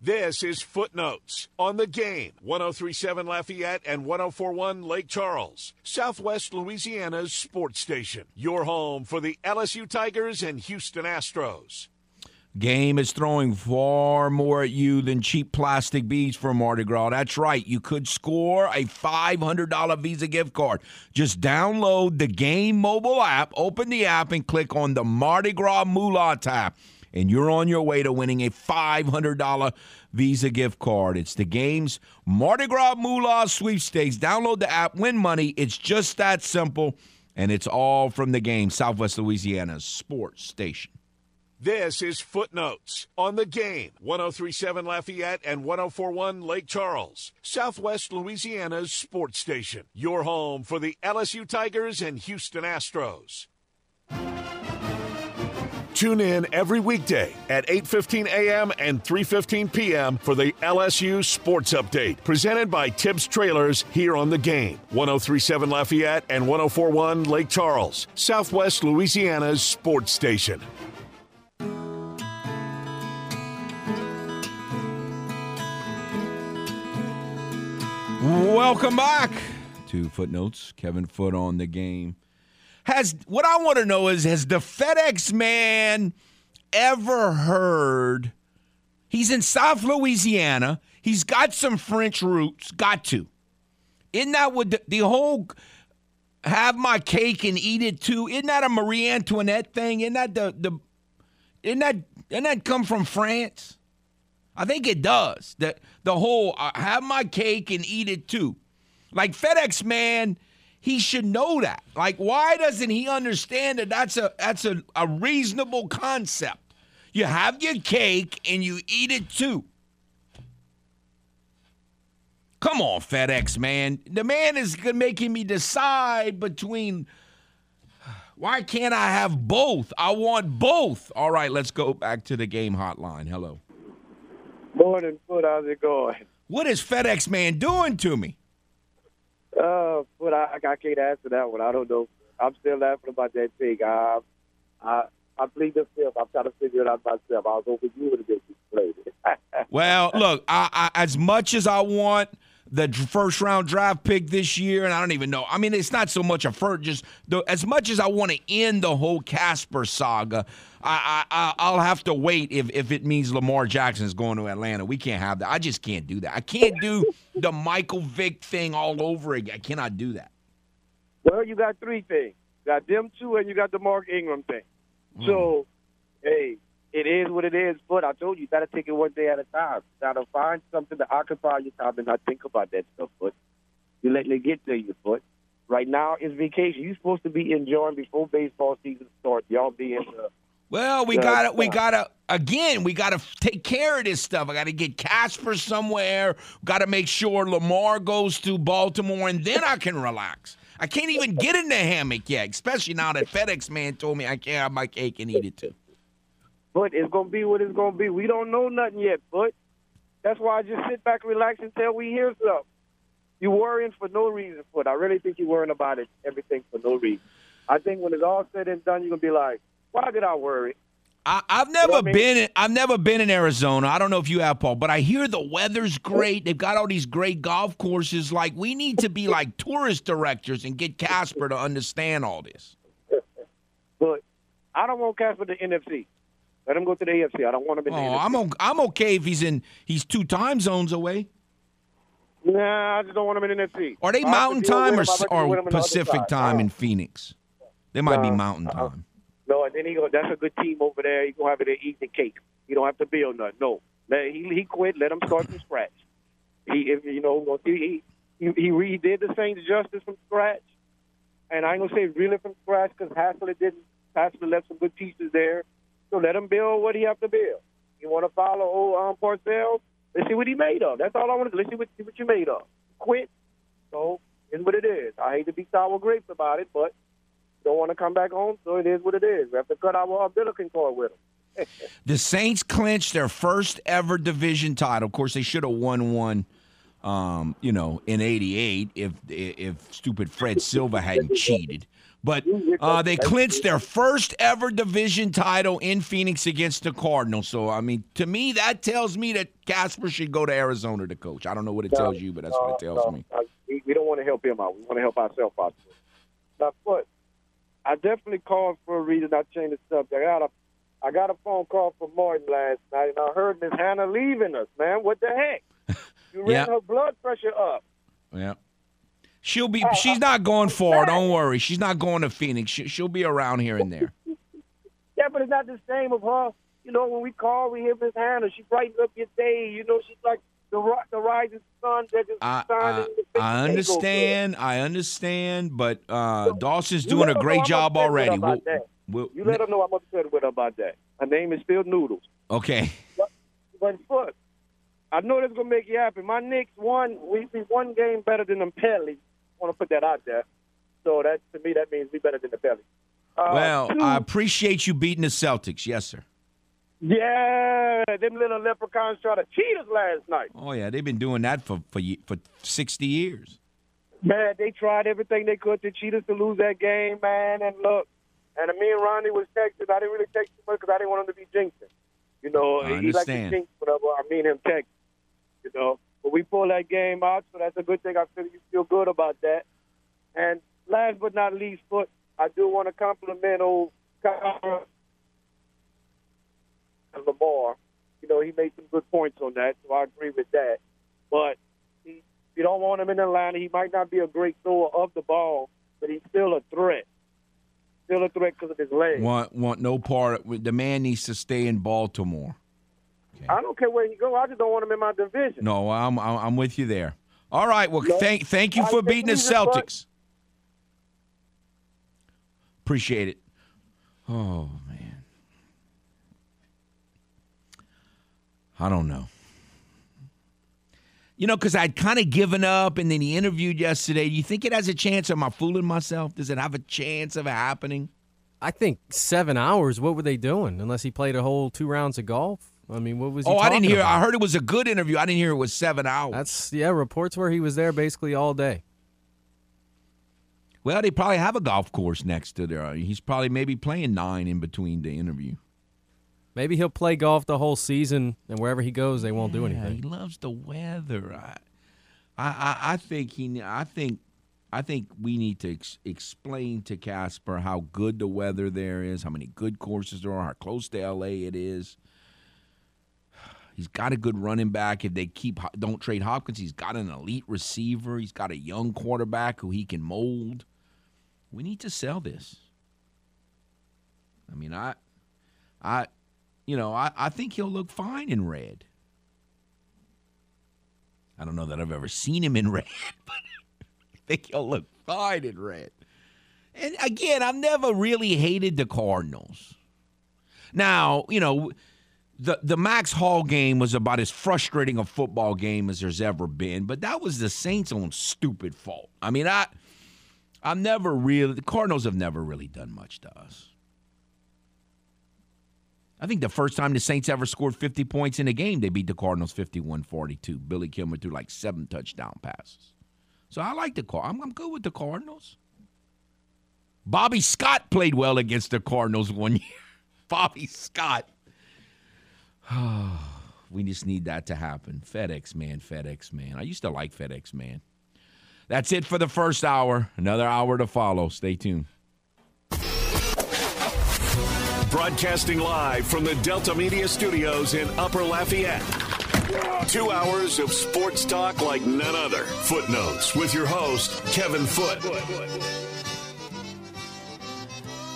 This is Footnotes on the game. 1037 Lafayette and 1041 Lake Charles, Southwest Louisiana's sports station. Your home for the LSU Tigers and Houston Astros. Game is throwing far more at you than cheap plastic beads for Mardi Gras. That's right. You could score a $500 Visa gift card. Just download the Game mobile app, open the app, and click on the Mardi Gras Moolah tab. And you're on your way to winning a $500 Visa gift card. It's the game's Mardi Gras Moolah sweepstakes. Download the app, win money. It's just that simple. And it's all from the game, Southwest Louisiana's sports station. This is Footnotes on the game. 1037 Lafayette and 1041 Lake Charles, Southwest Louisiana's sports station. Your home for the LSU Tigers and Houston Astros. Tune in every weekday at 8:15 a.m. and 3:15 p.m. for the LSU Sports Update, presented by Tibbs Trailers here on the game. 1037 Lafayette and 1041 Lake Charles, Southwest Louisiana's sports station. Welcome back to Footnotes. Kevin Foote on the game. Has what I want to know is has the FedEx man ever heard? He's in South Louisiana. He's got some French roots. Got to. Isn't that what the, the whole have my cake and eat it too? Isn't that a Marie Antoinette thing? Isn't that the the isn't that isn't that come from France? I think it does. The the whole uh, have my cake and eat it too. Like FedEx man, he should know that. Like why doesn't he understand that that's a that's a, a reasonable concept? You have your cake and you eat it too. Come on, FedEx man. The man is making me decide between why can't I have both? I want both. All right, let's go back to the game hotline. Hello. Morning, Foote. How's it going? What is FedEx man doing to me? Uh, Foote, I, I can't answer that one. I don't know. I'm still laughing about that thing. I, I, I plead the fifth. I'm trying to figure it out myself. I was hoping you would have been explained. Well, look, I, I, as much as I want the first round draft pick this year, and I don't even know. I mean, it's not so much a first. Just the, as much as I want to end the whole Casper saga, I, I, I'll have to wait if if it means Lamar Jackson is going to Atlanta. We can't have that. I just can't do that. I can't do the Michael Vick thing all over again. I cannot do that. well, you got three things. You got them two, and you got the Mark Ingram thing. So, hey, it is what it is. But I told you, you got to take it one day at a time. You Got to find something to occupy your time and not think about that stuff. But you letting it get to you. But right now it's vacation. You're supposed to be enjoying before baseball season starts. Y'all be in the uh, Well, we gotta, we gotta, again, we gotta take care of this stuff. I gotta get Casper somewhere. Gotta make sure Lamar goes to Baltimore, and then I can relax. I can't even get in the hammock yet, especially now that FedEx man told me I can't have my cake and eat it too. But it's gonna be what it's gonna be. We don't know nothing yet, but that's why I just sit back, relax until we hear something. you worrying for no reason for it. I really think you're worrying about it, everything for no reason. I think when it's all said and done, you're gonna be like, why did I worry? I, I've never what I mean? been. In, I've never been in Arizona. I don't know if you have, Paul, but I hear the weather's great. They've got all these great golf courses. Like we need to be like tourist directors and get Casper to understand all this. But I don't want Casper to NFC. Let him go to the AFC. I don't want him in the Oh, NFC. I'm o- I'm okay if he's in. He's two time zones away. Nah, I just don't want him in the NFC. Are they I Mountain time or with him. s- I'd rather deal with or him on the other Pacific time in Phoenix? They might be Mountain uh, time. No, and then he go. That's a good team over there. He gonna have it eating cake. You don't have to build nothing. No, let, he he quit. Let him start from scratch. He, if you know, he he he, he did the Saints justice from scratch, and I ain't gonna say really from scratch because Haslett didn't. Haslett left some good pieces there, so let him build what he have to build. You want to follow old um, Parcells? Let's see what he made of. That's all I want to. Do. Let's see what see what you made of. Quit. So it's what it is. I hate to be sour grapes about it, but don't want to come back home, so it is what it is. We have to cut our umbilical cord with them. The Saints clinched their first ever division title. Of course, they should have won one, um, you know, in '88 if if stupid Fred Silva hadn't cheated. But uh, they clinched their first ever division title in Phoenix against the Cardinals. So, I mean, to me, that tells me that Casper should go to Arizona to coach. I don't know what it tells you, but that's what it tells No, me. we, we don't want to help him out. We want to help ourselves out. Now, but I definitely called for a reason. I changed the subject. I got a, I got a phone call from Martin last night, and I heard Miss Hannah leaving us. Man, what the heck? You ran Yeah. her blood pressure up. Yeah. She'll be. She's not going far. Don't worry. She's not going to Phoenix. She, she'll be around here and there. Yeah, but it's not the same of her. You know, when we call, we hear Miss Hannah. She brightens up your day. You know, she's like the the rising sun that just I, shining I, in the face. I understand. I understand. But uh, Dawson's doing a great job upset with her already. We'll- we'll- You let her know I'm upset with her about that. Her name is still Noodles. okay. But look, I know that's gonna make you happy. My Knicks won. We we one game better than them Pelly. Want to put that out there. So that to me that means we better than the Pelly. Uh, Well, I appreciate you beating the Celtics. Yes, sir. yeah, them little leprechauns tried to cheat us last night. Oh yeah, they've been doing that for for for sixty years. Man, they tried everything they could to cheat us to lose that game, man. And look, and me and Ronnie was texting. I didn't really text too much because I didn't want him to be jinxing. You know, I he likes to understand. jinx whatever. I mean him text. You know, but we pulled that game out, so that's a good thing. I feel you feel good about that. And last but not least, but I do want to compliment old Kyra and Lamar. You know, he made some good points on that, so I agree with that. But he, you don't want him in Atlanta. He might not be a great thrower of the ball, but he's still a threat. Still a threat because of his legs. Want want no part. The man needs to stay in Baltimore. I don't care where he go. I just don't want him in my division. No, I'm I'm, I'm with you there. All right. Well, No. thank thank you for beating the he's a buck. Celtics. Appreciate it. Oh man. I don't know. You know, because I'd kind of given up, and then he interviewed yesterday. Do you think it has a chance? Am I fooling myself? Does it have a chance of it happening? I think seven hours. What were they doing? Unless he played a whole two rounds of golf. I mean, what was he? Oh, I didn't hear. about? I heard it was a good interview. I didn't hear it was seven hours. That's yeah. Reports where he was there basically all day. Well, they probably have a golf course next to there. He's probably maybe playing nine in between the interview. Maybe he'll play golf the whole season, and wherever he goes, they won't do anything. He loves the weather. I, I, I, I think he. I think, I think we need to ex- explain to Casper how good the weather there is, how many good courses there are, how close to L.A. it is. He's got a good running back. If they keep don't trade Hopkins, he's got an elite receiver. He's got a young quarterback who he can mold. We need to sell this. I mean, I, I, you know, I, I think he'll look fine in red. I don't know that I've ever seen him in red, but I think he'll look fine in red. And again, I've never really hated the Cardinals. Now, you know, the the Max Hall game was about as frustrating a football game as there's ever been, but that was the Saints' own stupid fault. I mean, I I've never really the Cardinals have never really done much to us. I think the first time the Saints ever scored 50 points in a game, they beat the Cardinals 51 42. Billy Kilmer threw like seven touchdown passes. So I like the Car. I'm, I'm good with the Cardinals. Bobby Scott played well against the Cardinals one year. Bobby Scott. we just need that to happen. FedEx man, FedEx man. I used to like FedEx man. That's it for the first hour. Another hour to follow. Stay tuned. Broadcasting live from the Delta Media Studios in Upper Lafayette. Two hours of sports talk like none other. Footnotes with your host, Kevin Foote.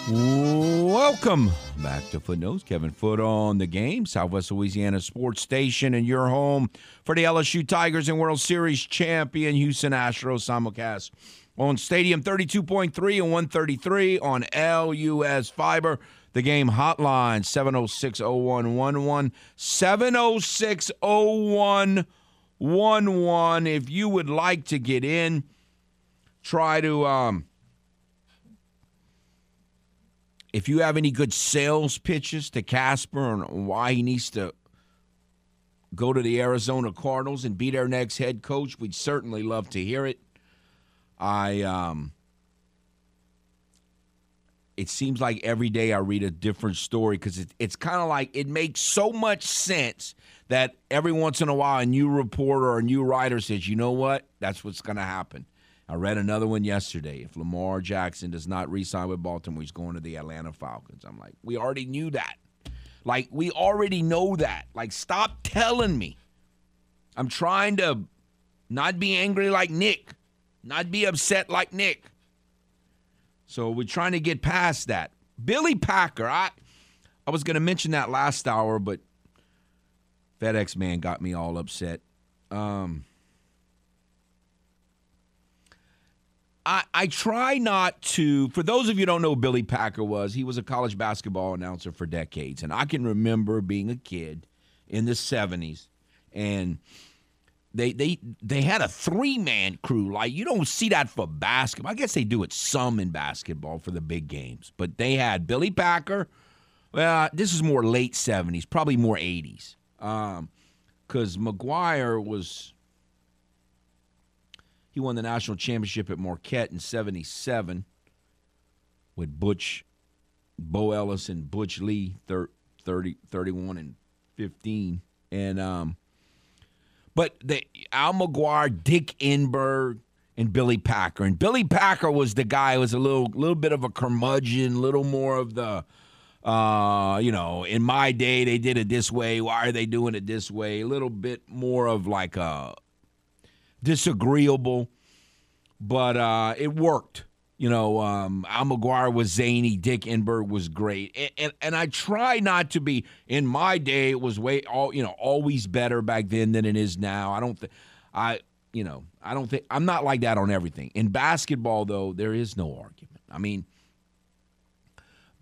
Welcome back to Footnotes. Kevin Foote on the game, Southwest Louisiana Sports Station, and your home for the LSU Tigers and World Series champion Houston Astros simulcast on Stadium 32.3 and 133 on LUS Fiber. The game hotline 706 0111 706 0111. If you would like to get in, try to um if you have any good sales pitches to Casper on why he needs to go to the Arizona Cardinals and be their next head coach, we'd certainly love to hear it. I um it seems like every day I read a different story because it, it's kind of like it makes so much sense that every once in a while a new reporter or a new writer says, you know what, that's what's going to happen. I read another one yesterday. If Lamar Jackson does not re-sign with Baltimore, he's going to the Atlanta Falcons. I'm like, we already knew that. Like, we already know that. Like, stop telling me. I'm trying to not be angry like Nick, not be upset like Nick. So we're trying to get past that. Billy Packer, I I was going to mention that last hour, but FedEx man got me all upset. Um, I, I try not to. For those of you don't know Billy Packer was, he was a college basketball announcer for decades, and I can remember being a kid in the '70s, and they they they had a three man crew. Like you don't see that for basketball. I guess they do it some in basketball for the big games, but they had Billy Packer. Well, this is more late '70s, probably more '80s, because um, McGuire was he won the national championship at Marquette in 77 with Butch, Bo Ellis, and Butch Lee, 30, 31 and 15. And, um, but the Al McGuire, Dick Enberg, and Billy Packer. And Billy Packer was the guy who was a little, little bit of a curmudgeon, little more of the, uh, you know, in my day they did it this way. Why are they doing it this way? A little bit more of like a disagreeable, but uh, it worked. You know, um, Al McGuire was zany. Dick Enberg was great, and, and, and I try not to be. In my day, it was way all you know, always better back then than it is now. I don't think I, you know, I don't think I'm not like that on everything. In basketball, though, there is no argument. I mean,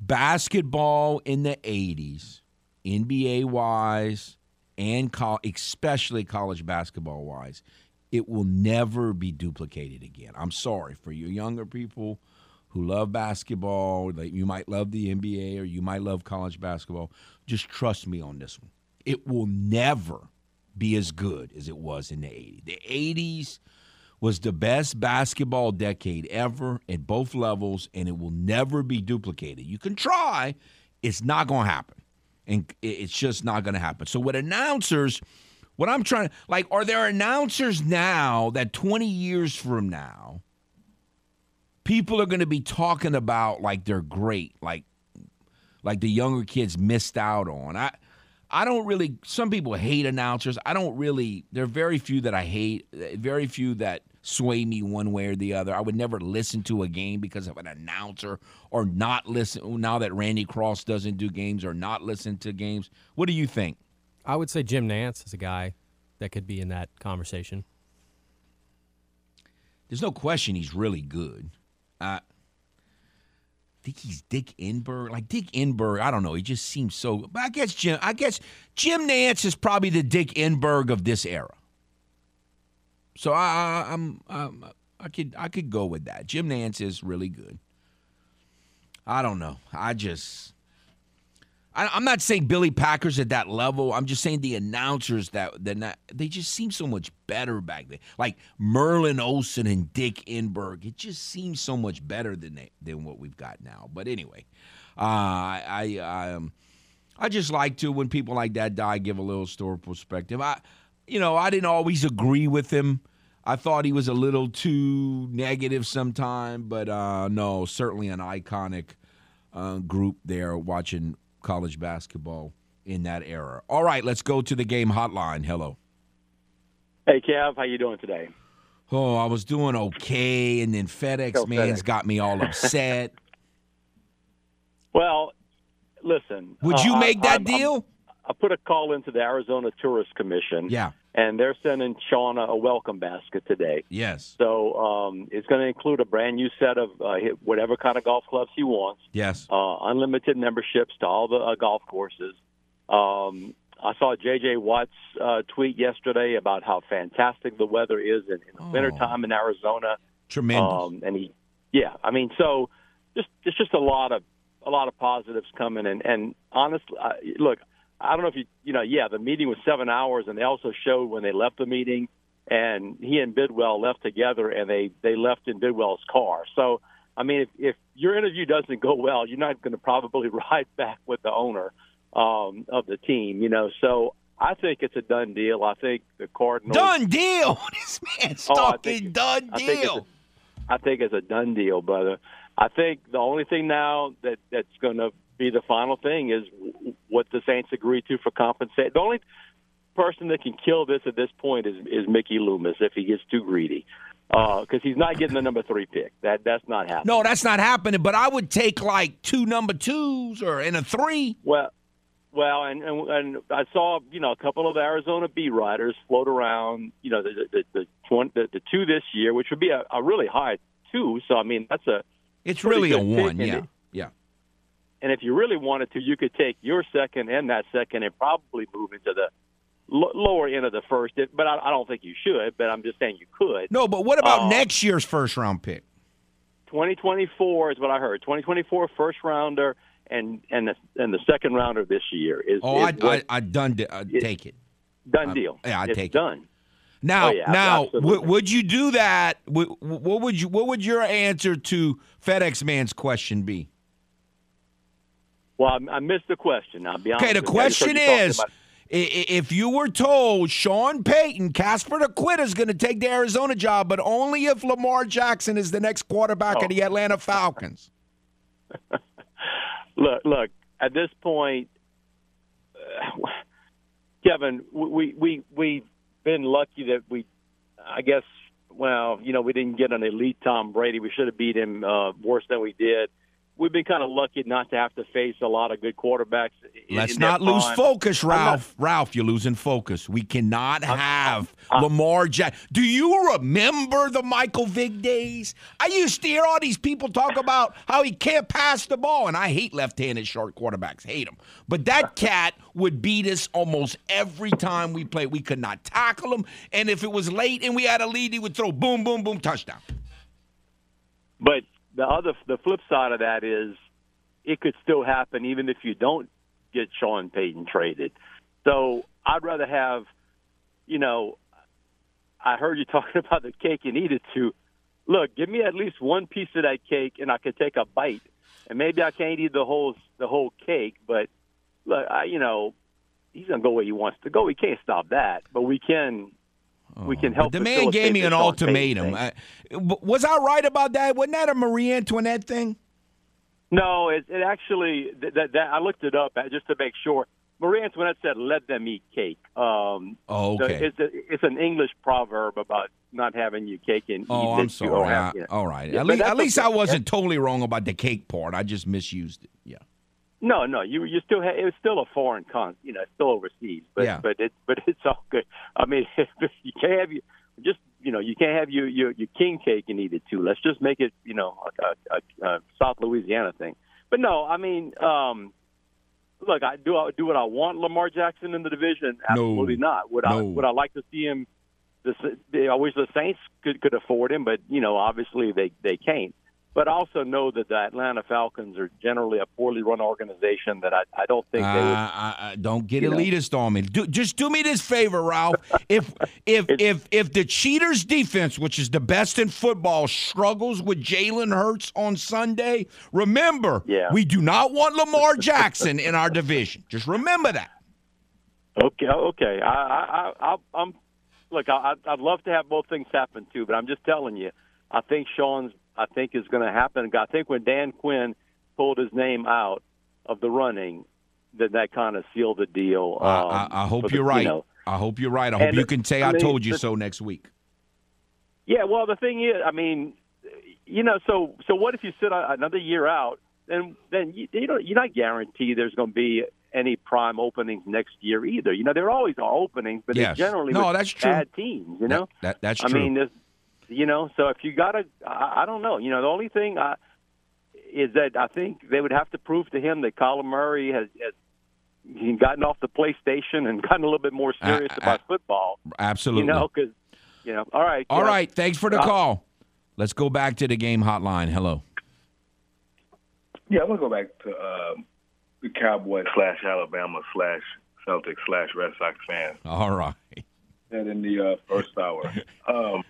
basketball in the '80s, NBA wise, and co- especially college basketball wise, it will never be duplicated again. I'm sorry for you younger people who love basketball, you might love the NBA or you might love college basketball. Just trust me on this one. It will never be as good as it was in the 80s. The 80s was the best basketball decade ever at both levels, and it will never be duplicated. You can try, it's not going to happen. And it's just not going to happen. So, with announcers, what I'm trying to like, are there announcers now that 20 years from now, people are going to be talking about like they're great, like like the younger kids missed out on? I I don't really. Some people hate announcers. I don't really. There are very few that I hate. Very few that sway me one way or the other. I would never listen to a game because of an announcer or not listen. Now that Randy Cross doesn't do games or not listen to games, what do you think? I would say Jim Nantz is a guy that could be in that conversation. There's no question he's really good. I think he's Dick Enberg. Like Dick Enberg, I don't know. He just seems so. But I guess Jim. I guess Jim Nantz is probably the Dick Enberg of this era. So I, I I'm, I'm I could I could go with that. Jim Nantz is really good. I don't know. I just I, I'm not saying Billy Packers at that level. I'm just saying the announcers that they're not. They just seem so much better back then. Like Merlin Olsen and Dick Enberg. It just seems so much better than they, than what we've got now. But anyway, uh, I I um I just like to when people like that die, give a little story perspective. I you know I didn't always agree with him. I thought he was a little too negative sometime, but uh, no, certainly an iconic uh, group there watching college basketball in that era. All right, let's go to the game hotline. Hello. Hey, Kev, how you doing today? Oh, I was doing okay, and then FedEx Go man's FedEx. got me all upset. Well, listen. Would you uh, make that I'm- I'm- deal? I put a call into the Arizona Tourist Commission. Yeah. And they're sending Sean a, welcome basket today. Yes. So um, it's going to include a brand new set of uh, whatever kind of golf clubs he wants. Yes. uh, unlimited memberships to all the uh, golf courses. Um, I saw J.J. Watt's uh, tweet yesterday about how fantastic the weather is in, in the wintertime in Arizona. Tremendous. Um, and he, yeah, I mean, so just it's just a lot of a lot of positives coming. And and honestly, I, look, I don't know if you you know, yeah, the meeting was seven hours, and they also showed when they left the meeting, and he and Bidwill left together, and they they left in Bidwill's car. So. I mean, if, if your interview doesn't go well, you're not going to probably ride back with the owner um, of the team, you know. So I think it's a done deal. I think the Cardinals Done deal. This man's Oh, talking done I think deal. I think it's a done deal, brother. I think the only thing now that that's going to be the final thing is what the Saints agree to for compensation. The only person that can kill this at this point is is Mickey Loomis if he gets too greedy, uh, because he's not getting the number three pick. That that's not happening. No, that's not happening. But I would take like two number twos or in a three. Well, well, and, and and I saw you know a couple of Arizona B riders float around. You know the the the, the, the two this year, which would be a, a really high two. So I mean that's a It's really a one. and Yeah. it- Yeah. And if you really wanted to, you could take your second and that second and probably move into the lo- lower end of the first. It- But I, I don't think you should. But I'm just saying you could. No, but what about Uh, next year's first round pick? 2024 is what I heard. 2024 first rounder and and the and the second rounder this year is, Oh, is I, what- I, I done. di- I'd take it. done I- deal. yeah, I'd it's take it. done. Now, Oh, yeah, now, w- would you do that? W- what would you? What would your answer to FedEx man's question be? Well, I, I missed the question. I'll be honest. Okay, the with you. I just heard question is, about- i- i- if you were told Sean Payton, Casper the Quitter is going to take the Arizona job, but only if Lamar Jackson is the next quarterback Oh. of the Atlanta Falcons. look, look. At this point, uh, Kevin, we we we've been lucky that we, I guess, well, you know, we didn't get an elite Tom Brady. We should have beat him uh, worse than we did. We've been kind of lucky not to have to face a lot of good quarterbacks. Let's not lose focus, I'm not- Ralph. Ralph, you're losing focus. We cannot have Lamar Jack. Do you remember the Michael Vick days? I used to hear all these people talk about how he can't pass the ball, and I hate left-handed short quarterbacks. Hate them. But that cat would beat us almost every time we played. We could not tackle him, and if it was late and we had a lead, he would throw boom, boom, boom, touchdown. But the other, the flip side of that is, it could still happen even if you don't get Sean Payton traded. So I'd rather have, you know, I heard you talking about the cake and eat it too. Look, give me at least one piece of that cake, and I could take a bite. And maybe I can't eat the whole the whole cake, but look, I, you know, he's gonna go where he wants to go. We can't stop that, but we can. We can help. Oh, the man gave me an the Sean Payton ultimatum. I- was I right about that? Wasn't that a Marie Antoinette thing? No, it, it actually that, that, that I looked it up uh, just to make sure. Marie Antoinette said, "Let them eat cake." Um, Oh, so okay. it's, a, it's an English proverb about not having your cake and Oh, I'm sorry. Have, I- you know. all right. Yeah, at least, at least. I wasn't totally wrong about the cake part. I just misused it. Yeah. No, no, you you still ha- it was still a foreign con, you know, still overseas, but Yeah. but it but it's all good. I mean, you can't have you just you know you can't have your your your king cake and eat it too. Let's just make it you know a, a, a South Louisiana thing. But no, I mean, um, look, I do I do what I want Lamar Jackson in the division. Absolutely not. Would I would I like to see him? The, I wish the Saints could could afford him, but you know, obviously they they can't. But also know that the Atlanta Falcons are generally a poorly run organization that I, I don't think Uh, they would. I, I, don't get you know. elitist on me. Do, just do me this favor, Ralph. If if if if the Cheaters defense, which is the best in football, struggles with Jalen Hurts on Sunday, remember, Yeah. we do not want Lamar Jackson in our division. Just remember that. Okay, okay. I, I, I, I'm look. I, I'd love to have both things happen too, but I'm just telling you. I think Sean's. I think is going to happen. I think when Dan Quinn pulled his name out of the running, that that kind of sealed the deal. I, I, um, I hope the- you're right. You know. I hope you're right. I hope And you can say I, I mean, told you the- so next week. Yeah, well, the thing is, I mean, you know, so so what if you sit another year out? Then then you, you don't you're not guaranteed there's going to be any prime openings next year either. You know, there are always are openings, but Yes. it's generally No, that's true. bad teams. You know, That that's I true. I mean, there's, you know, so if you got to, I, I don't know. You know, the only thing I, is that I think they would have to prove to him that Colin Murray has, has he gotten off the PlayStation and gotten a little bit more serious about football. Absolutely. You know, because you know, all right. All yeah. right. Thanks for the Uh, call. Let's go back to the game hotline. Hello. Yeah, I'm gonna go back to um, the Cowboys slash Alabama slash Celtics slash Red Sox fans. All right. That in the uh, first hour. Um,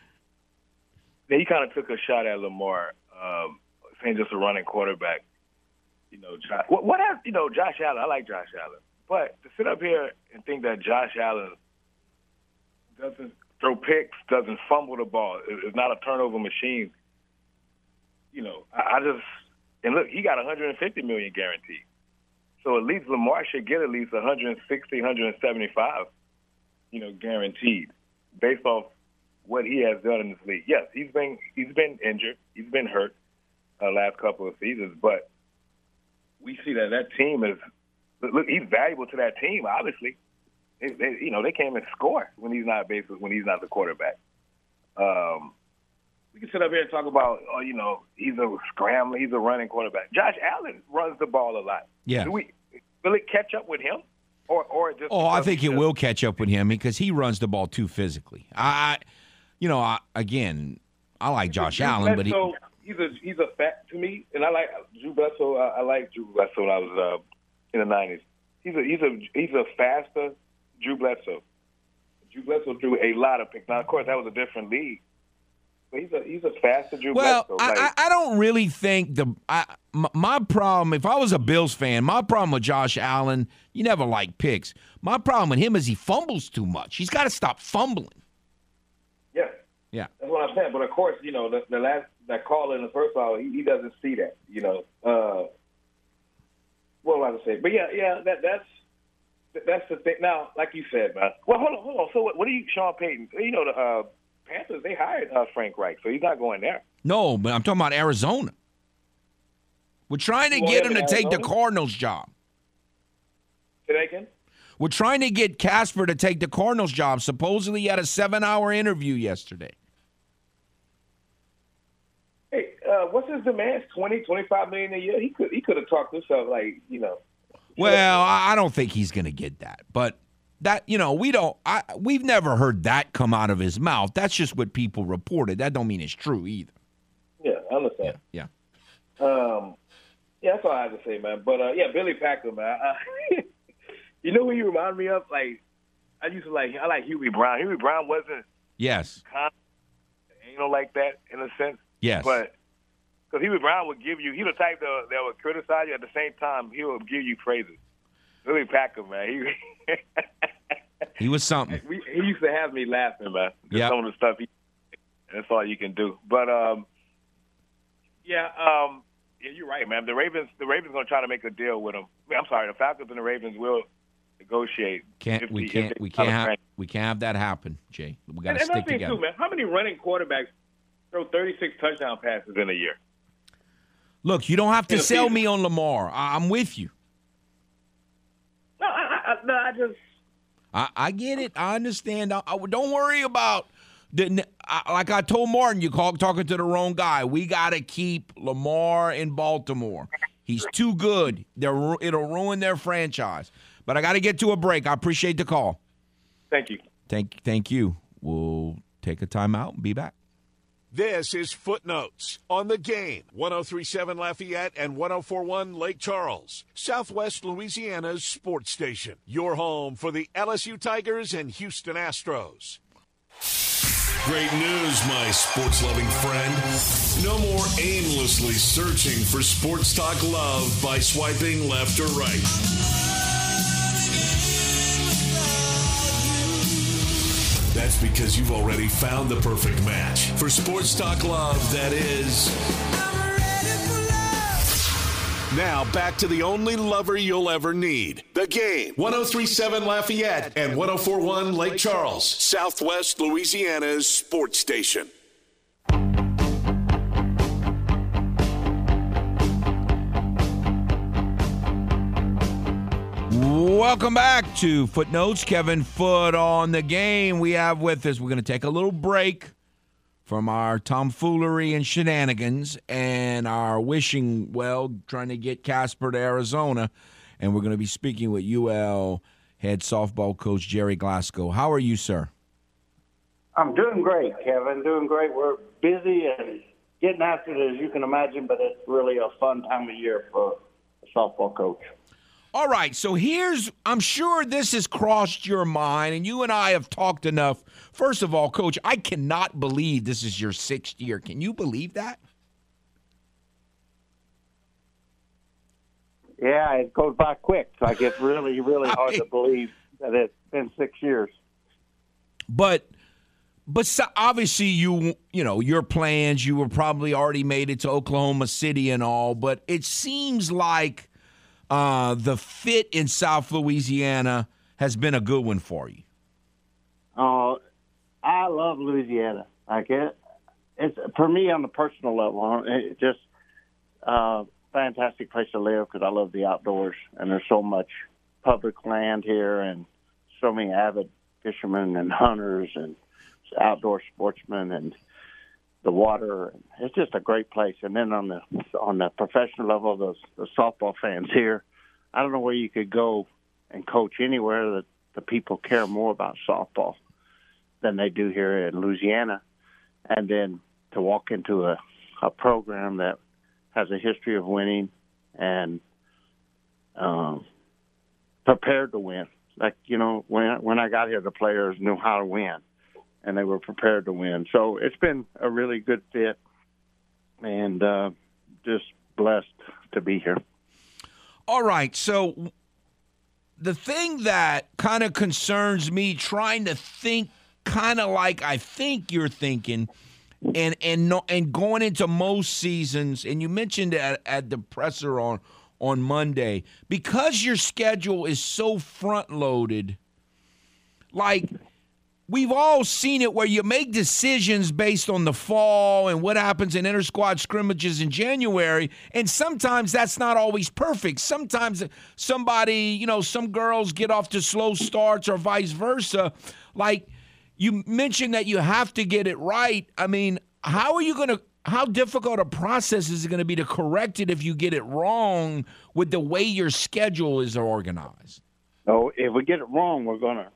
then he kind of took a shot at Lamar, um, saying just a running quarterback. You know, Josh, what, what has you know Josh Allen? I like Josh Allen, but to sit up here and think that Josh Allen doesn't throw picks, doesn't fumble the ball, is not a turnover machine. You know, I, I just and look, he got 150 million guaranteed. So at least Lamar should get at least 160, 175, you know, guaranteed, based off what he has done in this league. Yes, he's been he's been injured, he's been hurt uh, last couple of seasons, but we see that that team is look, he's valuable to that team. Obviously, they, they, you know they can't even score when he's not basically when he's not the quarterback. Um, we can sit up here and talk about, oh, you know, he's a scrambler, he's a running quarterback. Josh Allen runs the ball a lot. Yeah. Do we will it catch up with him, or or just? Oh, I think it will catch up with him because he runs the ball too physically. I, you know, I, again, I like Josh Allen, but he, he's a he's a fat to me, and I like Drew Bledsoe. I, I like Drew Bledsoe when I was uh, in the nineties. He's a he's a he's a faster Drew Bledsoe. Drew Bledsoe threw a lot of picks. Now, of course, that was a different league, but he's a he's a faster Drew well, Bledsoe. I, Like, I, I don't really think the I, m- my problem. If I was a Bills fan, my problem with Josh Allen, you never like picks. My problem with him is he fumbles too much. He's got to stop fumbling. Yeah, that's what I'm saying. But of course, you know, the, the last that call in the first hour, he, he doesn't see that. You know, uh, what was I to say? But yeah, yeah, that that's that's the thing. Now, like you said, man. Well, hold on, hold on. So what, what are you, Sean Payton? You know, the uh, Panthers they hired uh, Frank Reich, so he's not going there. No, but I'm talking about Arizona. We're trying to want get him to in take the Cardinals job. Say that again. We're trying to get Casper to take the Cardinals job. Supposedly, he had a seven-hour interview yesterday. Hey, uh, what's his demands? Twenty, twenty-five million a year. He could he could have talked himself like you know. Well, I don't think he's going to get that, but that you know we don't. I we've never heard that come out of his mouth. That's just what people reported. That don't mean it's true either. Yeah, I understand. Yeah. Um, yeah, that's all I have to say, man. But uh, yeah, Billy Packer, man. I, you know who you remind me of? Like I used to like I like Hubie Brown. Hubie Brown wasn't Yes. kind you know like that in a sense. Yes. But because Hubie Brown would give you, he the type that, that would criticize you at the same time he would give you praises. Billy Packer, man. He He was something. we, he used to have me laughing, man. Yep. Some of the stuff he. That's all you can do. But um, yeah, um, yeah, you're right, man. The Ravens, the Ravens gonna try to make a deal with him. I'm sorry, the Falcons and the Ravens will negotiate. Can't if we the- can't we can't have we can't have that happen, Jay. We got to stick together. too, man. How many running quarterbacks throw 36 touchdown passes in a year? Look, you don't have to sell season. me on Lamar. I, I'm with you. No, I, I, I- no, I just. I, I get it. I understand. I, I- don't worry about the. I, like I told Martin, you call talking to the wrong guy. We got to keep Lamar in Baltimore. He's too good. They're, it'll ruin their franchise. But I got to get to a break. I appreciate the call. Thank you. Thank, thank you. We'll take a timeout and be back. This is Footnotes on the game. 1037 Lafayette and 1041 Lake Charles, Southwest Louisiana's sports station. Your home for the LSU Tigers and Houston Astros. Great news, my sports loving friend. No more aimlessly searching for sports talk love by swiping left or right. That's because you've already found the perfect match for sports talk love that is. Now back to the only lover you'll ever need. The game. 1037 Lafayette and 1041 Lake Charles, Southwest Louisiana's sports station. Welcome back to Footnotes. Kevin Foote on the game. We have with us, we're going to take a little break from our tomfoolery and shenanigans and our wishing well, trying to get Casper to Arizona. And we're going to be speaking with UL head softball coach Gerry Glasco. How are you, sir? I'm doing great, Kevin. Doing great. We're busy and getting after it, as you can imagine, but it's really a fun time of year for a softball coach. All right, so here's I'm sure this has crossed your mind, and you and I have talked enough. First of all, Coach, I cannot believe this is your sixth year. Can you believe that? Yeah, it goes by quick. Like it's really, really hard to believe that it's been six years. But but so obviously you you know your plans you were probably already made it to Oklahoma City and all but it seems like uh, the fit in South Louisiana has been a good one for you. Oh, I love Louisiana. Like it, it's for me on the personal level. It's just uh, fantastic place to live because I love the outdoors and there's so much public land here and so many avid fishermen and hunters and outdoor sportsmen and the water. It's just a great place. And then on the on the professional level, the, the softball fans here, I don't know where you could go and coach anywhere that the people care more about softball than they do here in Louisiana. And then to walk into a, a program that has a history of winning and um, prepared to win. Like you know, when when I got here, the players knew how to win and they were prepared to win. So it's been a really good fit, and uh, just blessed to be here. All right, so the thing that kind of concerns me, trying to think kind of like I think you're thinking, and and no, and going into most seasons, and you mentioned at, at the presser on on Monday because your schedule is so front loaded. Like we've all seen it where you make decisions based on the fall and what happens in inter squad scrimmages in January. And sometimes that's not always perfect. Sometimes somebody, you know, some girls get off to slow starts or vice versa. Like you mentioned that you have to get it right. I mean, how are you going to? How difficult a process is it going to be to correct it if you get it wrong with the way your schedule is organized? Oh, if we get it wrong, we're going to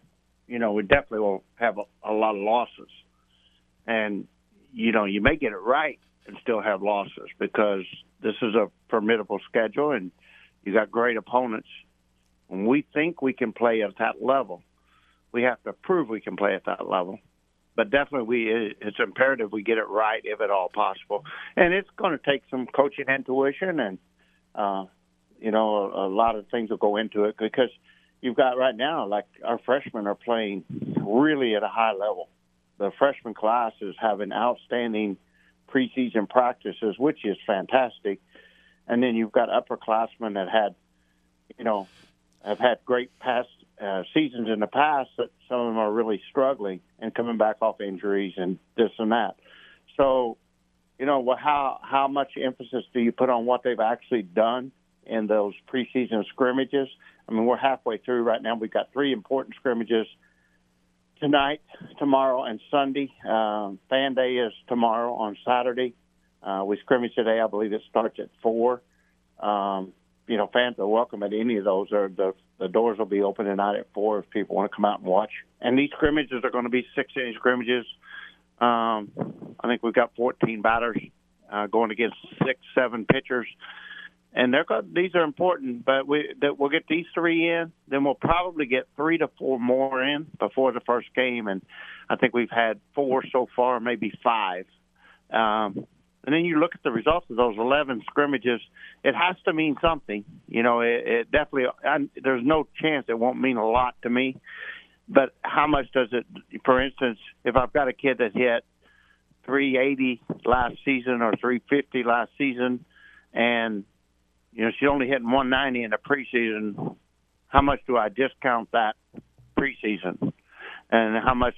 you know, we definitely will have a, a lot of losses. And, you know, you may get it right and still have losses because this is a formidable schedule and you got great opponents. When we think we can play at that level, we have to prove we can play at that level. But definitely, we it's imperative we get it right if at all possible. And it's going to take some coaching intuition and, uh, you know, a, a lot of things will go into it because – you've got right now, like our freshmen are playing really at a high level. The freshman class is having outstanding preseason practices, which is fantastic. And then you've got upperclassmen that had, you know, have had great past uh, seasons in the past. That some of them are really struggling and coming back off injuries and this and that. So, you know, how how much emphasis do you put on what they've actually done in those preseason scrimmages? I mean, we're halfway through right now. We've got three important scrimmages tonight, tomorrow, and Sunday. Um, fan day is tomorrow on Saturday. Uh, we scrimmage today. I believe it starts at four. Um, you know, fans are welcome at any of those. Or the the doors will be open tonight at four if people want to come out and watch. And these scrimmages are going to be six inch scrimmages. Um, I think we've got 14 batters uh, going against six, seven pitchers, and they're go- these are important. But we that we'll get these three in, then we'll probably get three to four more in before the first game, and I think we've had four so far, maybe five. Um, and then you look at the results of those 11 scrimmages, it has to mean something. You know, it, it definitely, I, there's no chance it won't mean a lot to me. But how much does it, for instance, if I've got a kid that hit 380 last season or 350 last season, and, you know, she's only hitting 190 in the preseason, how much do I discount that preseason? And how much,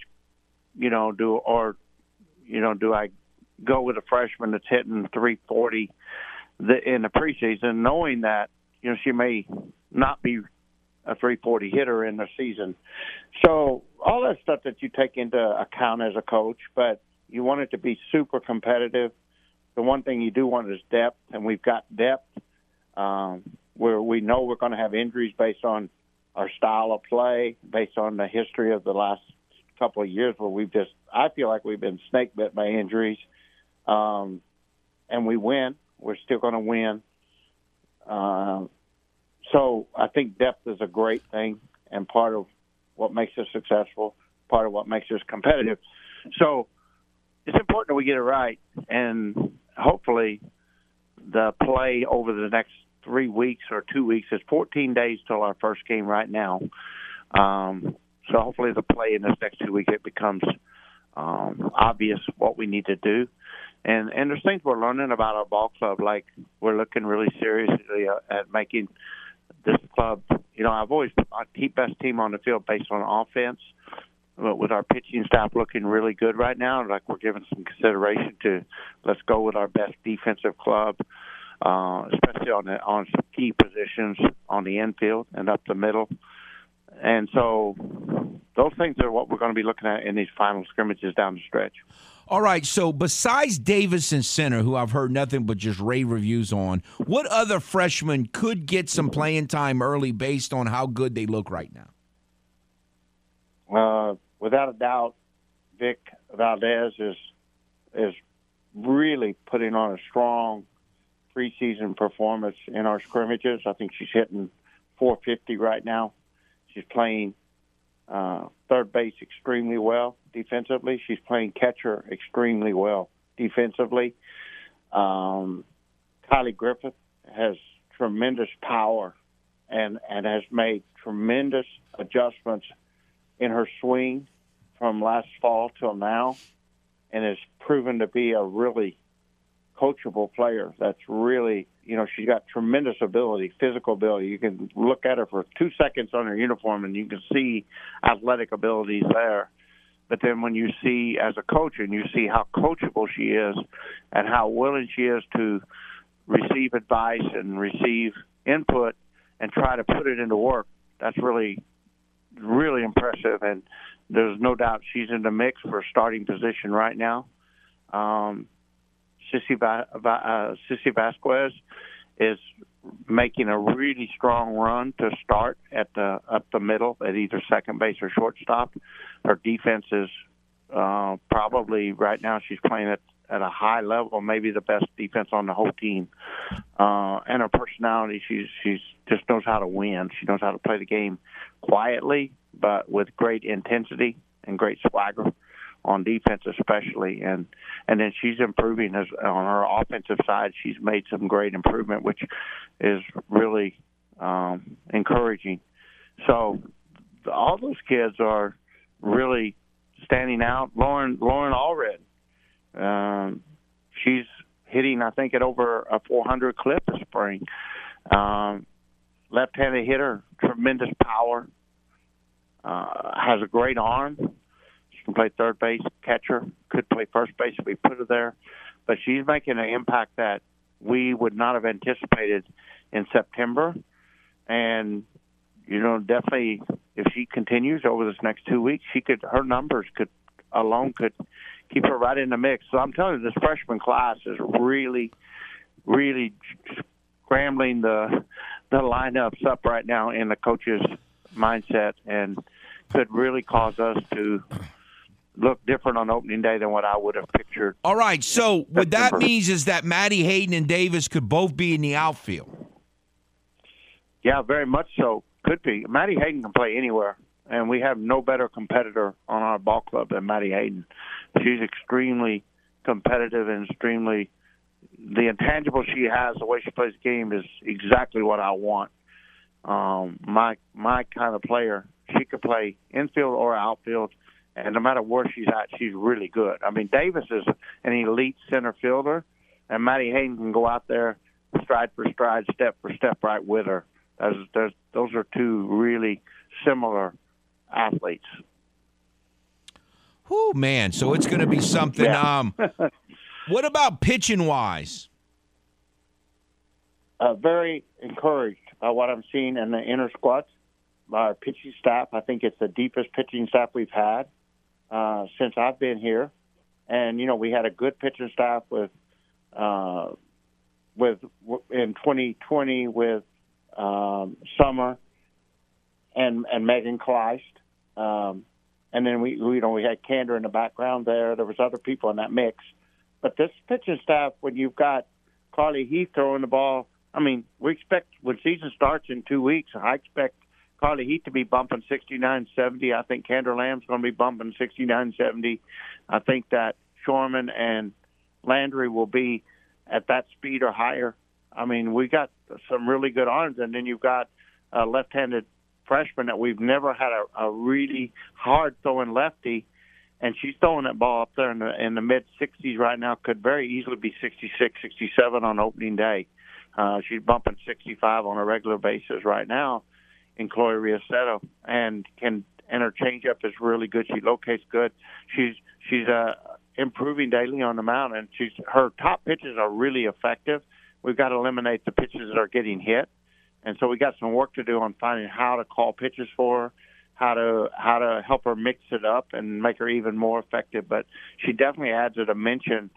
you know, do, or, you know, do I go with a freshman that's hitting 340 the, in the preseason, knowing that you know she may not be a 340 hitter in the season. So all that stuff that you take into account as a coach, but you want it to be super competitive. The one thing you do want is depth, and we've got depth um, where we know we're going to have injuries based on our style of play, based on the history of the last couple of years where we've just I feel like we've been snake bit by injuries um, and we win. We're still going to win. Uh, so I think depth is a great thing and part of what makes us successful, part of what makes us competitive. So it's important that we get it right, and hopefully the play over the next three weeks or two weeks is 14 days till our first game right now. Um, so hopefully the play in this next two weeks it becomes um, obvious what we need to do and and there's things we're learning about our ball club. Like we're looking really seriously at making this club. You know, I've always put my best team on the field based on offense. But with our pitching staff looking really good right now, like we're giving some consideration to let's go with our best defensive club, uh, especially on the, on some key positions on the infield and up the middle. And so those things are what we're going to be looking at in these final scrimmages down the stretch. All right, so besides Davis and Center, who I've heard nothing but just rave reviews on, what other freshmen could get some playing time early based on how good they look right now? Uh, without a doubt, Vic Valdez is is really putting on a strong preseason performance in our scrimmages. I think she's hitting 450 right now. She's playing uh, third base extremely well defensively. She's playing catcher extremely well defensively. Um, Kylie Griffith has tremendous power and and has made tremendous adjustments in her swing from last fall till now, and has proven to be a really coachable player. That's really you know, she's got tremendous ability, physical ability. You can look at her for two seconds on her uniform and you can see athletic abilities there. But then when you see as a coach and you see how coachable she is and how willing she is to receive advice and receive input and try to put it into work, that's really, really impressive. And there's no doubt she's in the mix for a starting position right now. Um, Sissy, Va- uh, Sissy Vasquez is making a really strong run to start at the up the middle at either second base or shortstop. Her defense is uh, probably right now she's playing at at a high level, maybe the best defense on the whole team. Uh, and her personality, she's she's just knows how to win. She knows how to play the game quietly, but with great intensity and great swagger on defense especially and and then she's improving as on her offensive side she's made some great improvement which is really um encouraging. So all those kids are really standing out. Lauren lauren allred um she's hitting i think at over a 400 clip this spring. Um left-handed hitter tremendous power uh has a great arm can play third base, catcher, could play first base if we put her there. But she's making an impact that we would not have anticipated in September. And, you know, definitely if she continues over this next two weeks, she could, her numbers could alone could keep her right in the mix. So I'm telling you, this freshman class is really, really scrambling the the lineups up right now in the coach's mindset and could really cause us to look different on opening day than what I would have pictured. All right. So what that means is that Maddie Hayden and Davis could both be in the outfield. Yeah, very much so. Could be. Maddie Hayden can play anywhere, and we have no better competitor on our ball club than Maddie Hayden. She's extremely competitive and extremely. The intangible she has, the way she plays the game, is exactly what I want. Um, my my kind of player. She could play infield or outfield, and no matter where she's at, she's really good. I mean, Davis is an elite center fielder, and Maddie Hayden can go out there stride for stride, step for step, right with her. Those, are two really similar athletes. Whew, man. So it's going to be something. Yeah. Um, what about pitching wise? uh, very encouraged by what I'm seeing in the inner squads. Our pitching staff, I think it's the deepest pitching staff we've had uh, since I've been here. And you know, we had a good pitching staff with uh, with in 2020 with um, Summer and and Megan Kleist. Um, and then we, you know, we had Kandra in the background there. There was other people in that mix, but this pitching staff, when you've got Carly Heath throwing the ball, I mean, we expect when season starts in two weeks, I expect Carly Heath to be bumping 69, 70. I think Kandra Lamb's going to be bumping 69, 70. I think that Shorman and Landry will be at that speed or higher. I mean, we got some really good arms, and then you've got a left-handed freshman that we've never had a, a really hard throwing lefty, and she's throwing that ball up there in the in the mid 60s right now. Could very easily be 66, 67 on opening day. Uh, she's bumping 65 on a regular basis right now in Chloe Riassetto, and can and her changeup is really good. She locates good. She's she's uh, improving daily on the mound, and she's her top pitches are really effective. We've got to eliminate the pitches that are getting hit, and so we got some work to do on finding how to call pitches for her, how to how to help her mix it up and make her even more effective. But she definitely adds a dimension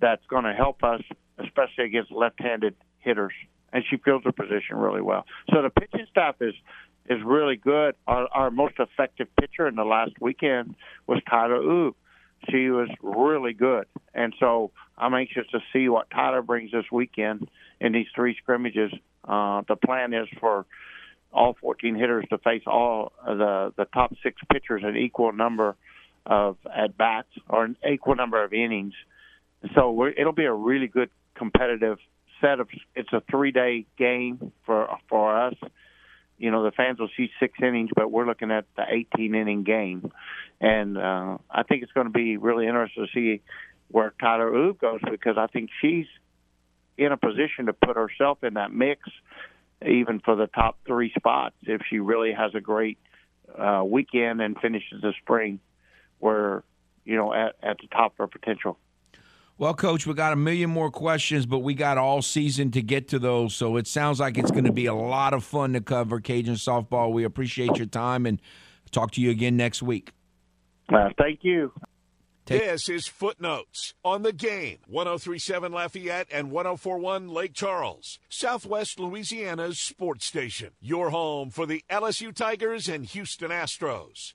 that's going to help us, especially against left-handed hitters. And she fills her position really well. So the pitching staff is is really good. Our, our most effective pitcher in the last weekend was Tyler Ooh. She was really good, and so I'm anxious to see what Tyler brings this weekend in these three scrimmages. Uh, the plan is for all 14 hitters to face all the the top six pitchers an equal number of at bats or an equal number of innings. So it'll be a really good competitive set of. It's a three day game for for us. You know the fans will see six innings, but we're looking at the 18 inning game, and uh, I think it's going to be really interesting to see where Tyler Oob goes because I think she's in a position to put herself in that mix, even for the top three spots, if she really has a great uh, weekend and finishes the spring where you know at, at the top of her potential. Well, Coach, we got a million more questions, but we got all season to get to those. So it sounds like it's going to be a lot of fun to cover Cajun softball. We appreciate your time and talk to you again next week. Uh, thank you. This is Footnotes on the game. 1037 Lafayette and 1041 Lake Charles, Southwest Louisiana's sports station. Your home for the LSU Tigers and Houston Astros.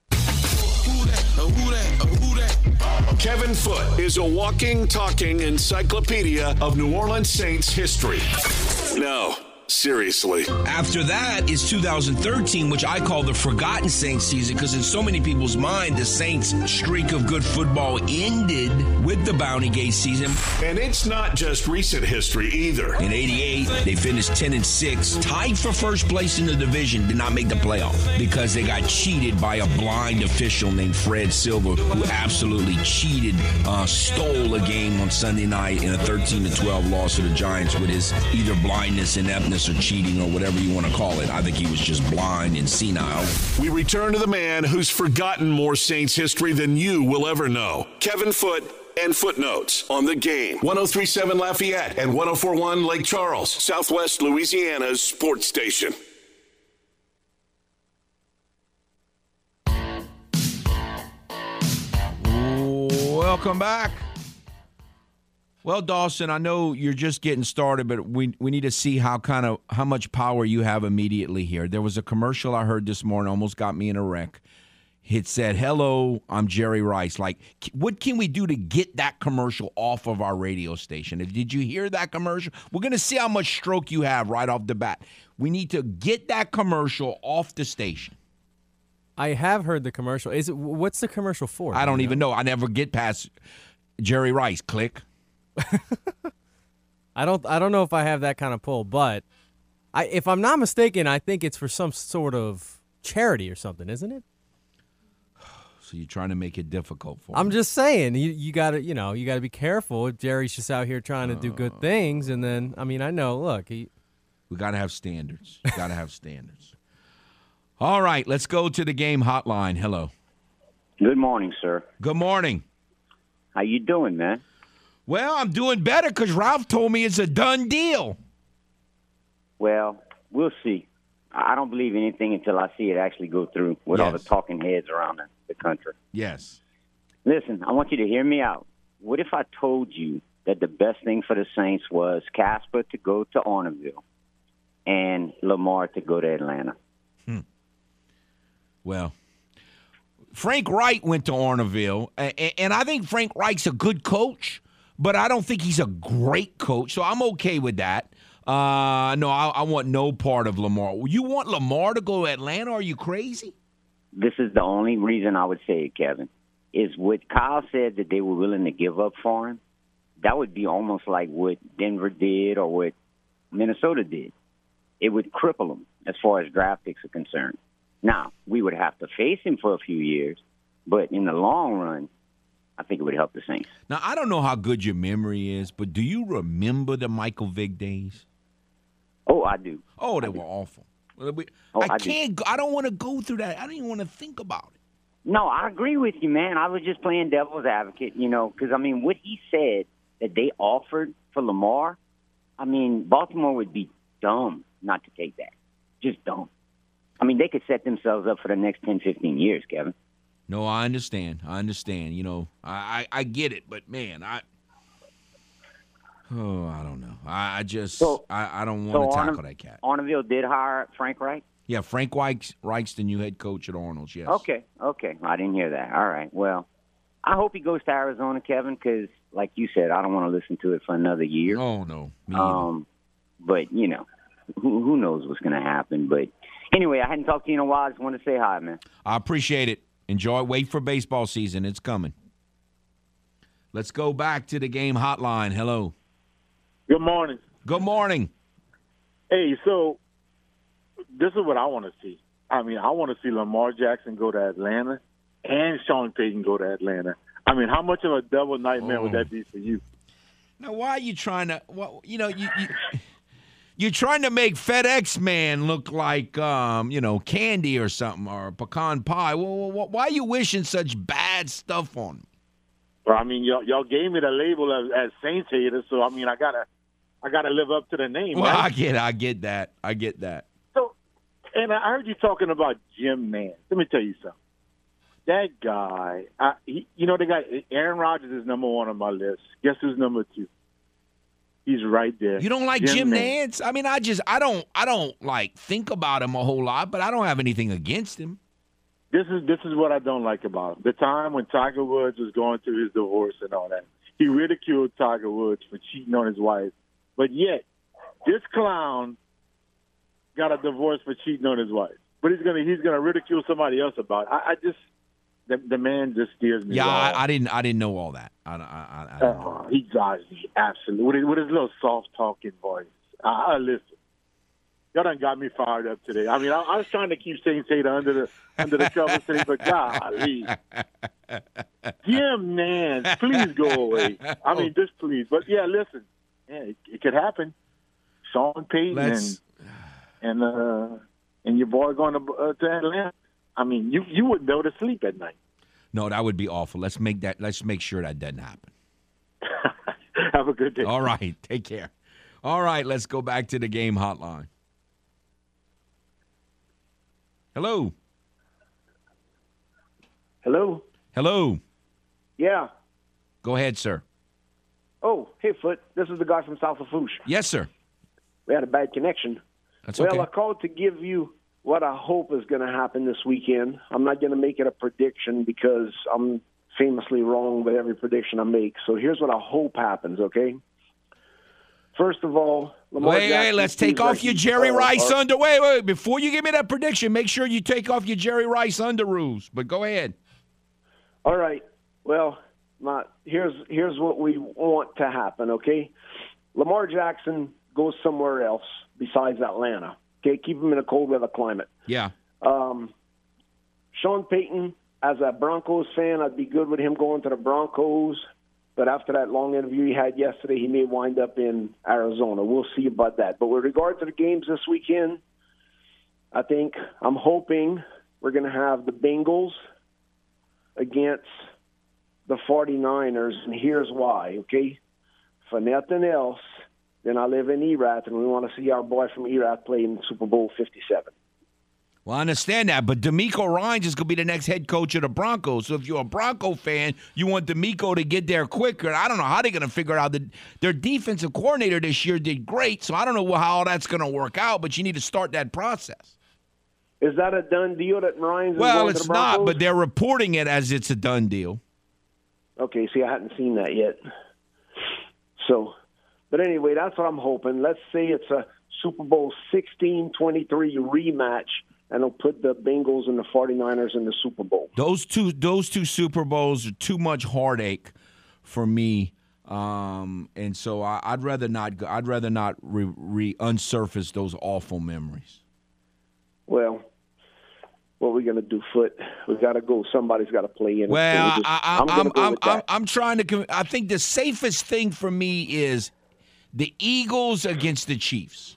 Kevin Foote is a walking, talking encyclopedia of New Orleans Saints history. No, seriously. After that is 2013, which I call the forgotten Saints season because in so many people's mind, the Saints' streak of good football ended with the Bounty Gate season. And it's not just recent history either. In 88, they finished 10 and 6, tied for first place in the division, did not make the playoff because they got cheated by a blind official named Fred Silva who absolutely cheated, uh, stole a game on Sunday night in a 13 to 12 loss to the Giants with his either blindness, ineptness, or cheating, or whatever you want to call it. I think he was just blind and senile. We return to the man who's forgotten more Saints history than you will ever know. Kevin Foote and footnotes on the game. 1037 Lafayette and 1041 Lake Charles, Southwest Louisiana's sports station. Welcome back. Well, Dawson, I know you're just getting started, but we we need to see how kind of how much power you have immediately here. There was a commercial I heard this morning, almost got me in a wreck. It said, "Hello, I'm Jerry Rice." Like, what can we do to get that commercial off of our radio station? Did you hear that commercial? We're gonna see how much stroke you have right off the bat. We need to get that commercial off the station. I have heard the commercial. Is it what's the commercial for? I Do don't even know. I never get past Jerry Rice. Click. I don't I don't know if I have that kind of pull, but I if I'm not mistaken, I think it's for some sort of charity or something, isn't it? So you're trying to make it difficult for. Me. I'm just saying, you you got to, you know, you got to be careful. If Jerry's just out here trying to do good uh. things and then I mean, I know, look, he We got to have standards. got to have standards. All right, let's go to the game hotline. Hello. Good morning, sir. Good morning. How you doing, man? Well, I'm doing better because Ralph told me it's a done deal. Well, we'll see. I don't believe anything until I see it actually go through with all the talking heads around the, the country. Yes. Listen, I want you to hear me out. What if I told you that the best thing for the Saints was Casper to go to Orneville and Lamar to go to Atlanta? Hmm. Well, Frank Reich went to Orneville, and I think Frank Reich's a good coach, but I don't think he's a great coach. So I'm okay with that. Uh, no, I, I want no part of Lamar. You want Lamar to go to Atlanta? Are you crazy? This is the only reason I would say it, Kevin. Is what Kyle said that they were willing to give up for him. That would be almost like what Denver did or what Minnesota did. It would cripple him as far as draft picks are concerned. Now we would have to face him for a few years, but in the long run, I think it would help the Saints. Now I don't know how good your memory is, but do you remember the Michael Vick days? Oh, I do. Oh, they were awful. Well, we- Oh, I I can't. go- I don't want to go through that. I don't even want to think about it. No, I agree with you, man. I was just playing devil's advocate, you know, because I mean, what he said that they offered for Lamar, I mean, Baltimore would be dumb not to take that. Just dumb. I mean, they could set themselves up for the next 10, 15 years, Kevin. No, I understand. I understand. You know, I I, I get it, but man, I. Oh, I don't know. I, I just So- I, I don't want to tackle Arne- that cat. Arneville did hire Frank Reich? Yeah, Frank Reich's, Reich's the new head coach at Arnold's. Yes. Okay, okay. I didn't hear that. All right. Well, I hope he goes to Arizona, Kevin, because, like you said, I don't want to listen to it for another year. Oh no. Um, but you know, who who knows what's going to happen? But anyway, I hadn't talked to you in a while. I just wanted to say hi, man. I appreciate it. Enjoy. Wait for baseball season. It's coming. Let's go back to the game hotline. Hello. Good morning. Good morning. Hey, so this is what I want to see. I mean, I want to see Lamar Jackson go to Atlanta and Sean Payton go to Atlanta. I mean, how much of a double nightmare would that oh. be for you? Now, why are you trying to? Well, you know, you, you you're trying to make FedEx man look like um, you know, candy or something or pecan pie. Well, why are you wishing such bad stuff on me? Well, I mean, y'all, y'all gave me the label as, as Saints haters, so I mean, I gotta, I gotta live up to the name. Well, right? I get, I get that, I get that. So, and I heard you talking about Jim Nantz. Let me tell you something. That guy, I, he, you know, the guy, Aaron Rodgers is number one on my list. Guess who's number two? He's right there. You don't like Jim, Nantz? I mean, I just, I don't, I don't like think about him a whole lot, but I don't have anything against him. This is this is what I don't like about him. The time when Tiger Woods was going through his divorce and all that, he ridiculed Tiger Woods for cheating on his wife. But yet, this clown got a divorce for cheating on his wife. But he's gonna he's gonna ridicule somebody else about. It. I, I just the, the man just steers me. Up. Yeah. I, I didn't, I didn't know all that. I, I, I, Oh, he drives me absolutely with his, with his little soft talking voice. I, I listen. Y'all done got me fired up today. I mean, I, I was trying to keep Saint Tater under the under the cover today, but golly, Jim Nantz, please go away. I mean, just please. But yeah, listen, yeah, it, it could happen. Sean Payton Let's- and and uh, and your boy going to uh, to Atlanta. I mean, you you wouldn't be able to sleep at night. no, that would be awful. Let's make that. Let's make sure that doesn't happen. Have a good day. All right, take care. All right, let's go back to the game hotline. Hello. Hello. Hello. Yeah. Go ahead, sir. Oh, hey, Foote. This is the guy from South Lafourche. Yes, sir. We had a bad connection. That's well, okay. I called to give you what I hope is going to happen this weekend. I'm not going to make it a prediction because I'm famously wrong with every prediction I make. So here's what I hope happens. Okay. First of all, Lamar Wait, wait, Jackson let's take off like your Jerry Rice under. Wait, wait, before you give me that prediction, make sure you take off your Jerry Rice under rules. But go ahead. All right. Well, my, here's here's what we want to happen. Okay, Lamar Jackson goes somewhere else besides Atlanta. Okay, keep him in a cold weather climate. Yeah. Um, Sean Payton, as a Broncos fan, I'd be good with him going to the Broncos. But after that long interview he had yesterday, he may wind up in Arizona. We'll see about that. But with regard to the games this weekend, I think I'm hoping we're going to have the Bengals against the 49ers, and here's why, okay? For nothing else, then I live in Erath, and we want to see our boy from Erath play in Super Bowl 57. Well, I understand that, but DeMeco Ryans is going to be the next head coach of the Broncos. So if you're a Bronco fan, you want D'Amico to get there quicker. I don't know how they're going to figure out that their defensive coordinator this year did great. So I don't know how all that's going to work out, but you need to start that process. Is that a done deal that Ryans Well, going to it's not, but they're reporting it as it's a done deal. Okay, see, I hadn't seen that yet. So, but anyway, that's what I'm hoping. Let's say it's a Super Bowl 16 23 rematch, and it'll put the Bengals and the 49ers in the Super Bowl. Those two, those two Super Bowls are too much heartache for me, um, and so I, I'd rather not. go- I'd rather not re, re unsurface those awful memories. Well, what we going to do, Foote? we got to go. Somebody's got to play in. So Well, just- I, I, I'm I'm, I'm, I'm. I'm trying to. I think the safest thing for me is the Eagles against the Chiefs.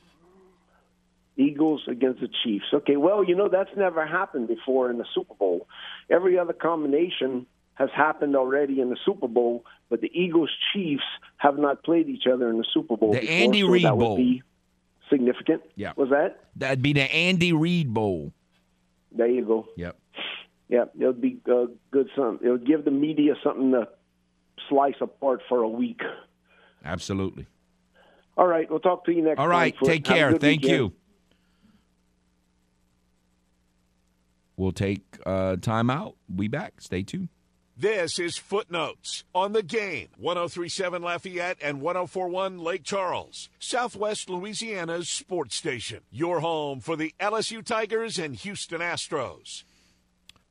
Eagles against the Chiefs. Okay, well, you know that's never happened before in the Super Bowl. Every other combination has happened already in the Super Bowl, but the Eagles Chiefs have not played each other in the Super Bowl. The before, Andy so Reid would Bowl. be significant. Yeah. Was that? That'd be the Andy Reid Bowl. There you go. Yep. Yeah, it'll be uh, good. Something. It'll give the media something to slice apart for a week. Absolutely. All right, we'll talk to you next. All time, Take care. Thank weekend. you. We'll take uh, time out. We back. Stay tuned. This is Footnotes on the game. 1037 Lafayette and 1041 Lake Charles, Southwest Louisiana's sports station. Your home for the LSU Tigers and Houston Astros.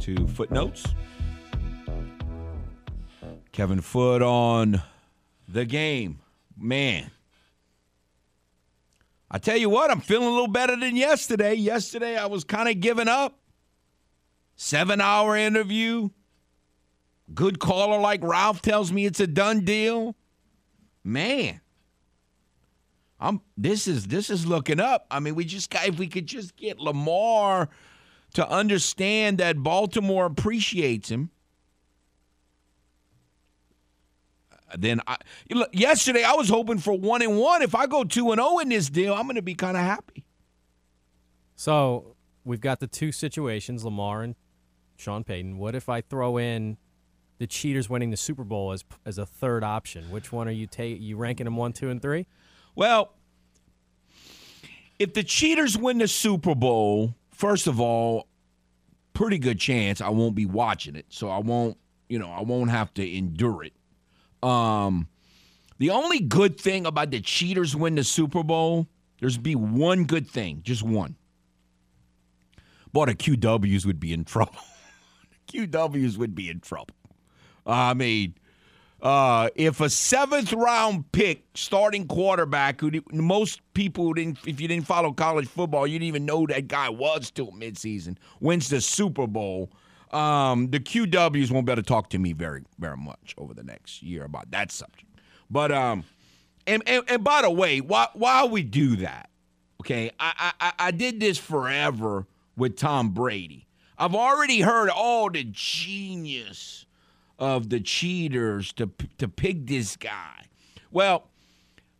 to Footnotes. Kevin Foote on the game. Man. I tell you what, I'm feeling a little better than yesterday. Yesterday, I was kind of giving up. Seven hour interview. Good caller like Ralph tells me it's a done deal. Man. I'm this is this is looking up. I mean, we just got if we could just get Lamar to understand that Baltimore appreciates him. Then I look, yesterday I was hoping for one and one. If I go two and zero in this deal, I'm going to be kind of happy. So we've got the two situations, Lamar and Sean Payton. What if I throw in the cheaters winning the Super Bowl as as a third option? Which one are you ta- you ranking them one, two, and three? Well, if the cheaters win the Super Bowl, first of all, pretty good chance I won't be watching it, so I won't, you know, I won't have to endure it. Um, the only good thing about the cheaters win the Super Bowl, there's be one good thing, just one. But the QWs would be in trouble. QWs would be in trouble. I mean, uh, if a seventh round pick starting quarterback who most people didn't if you didn't follow college football you didn't even know that guy was till midseason wins the Super Bowl um, the QWs won't be able to talk to me very very much over the next year about that subject but um and and, and by the way while while we do that okay I I- I did this forever with Tom Brady. I've already heard all the genius of the cheaters to to pick this guy. Well,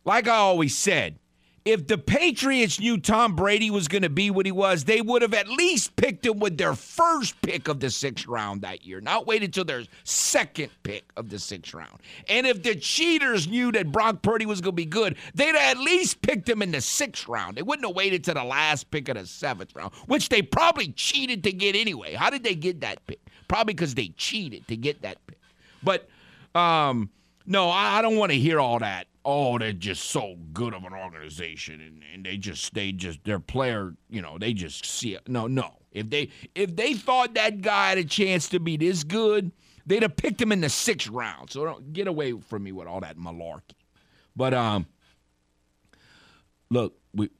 like I always said, if the Patriots knew Tom Brady was going to be what he was, they would have at least picked him with their first pick of the sixth round that year, not waited till their second pick of the sixth round. And if the cheaters knew that Brock Purdy was going to be good, they'd at least picked him in the sixth round. They wouldn't have waited to the last pick of the seventh round, which they probably cheated to get anyway. How did they get that pick? Probably because they cheated to get that pick. But um, no, I, I don't want to hear all that oh, they're just so good of an organization and, and they just they just their player, you know, they just see it. No, no. If they if they thought that guy had a chance to be this good, they'd have picked him in the sixth round. So don't get away from me with all that malarkey. But um look, we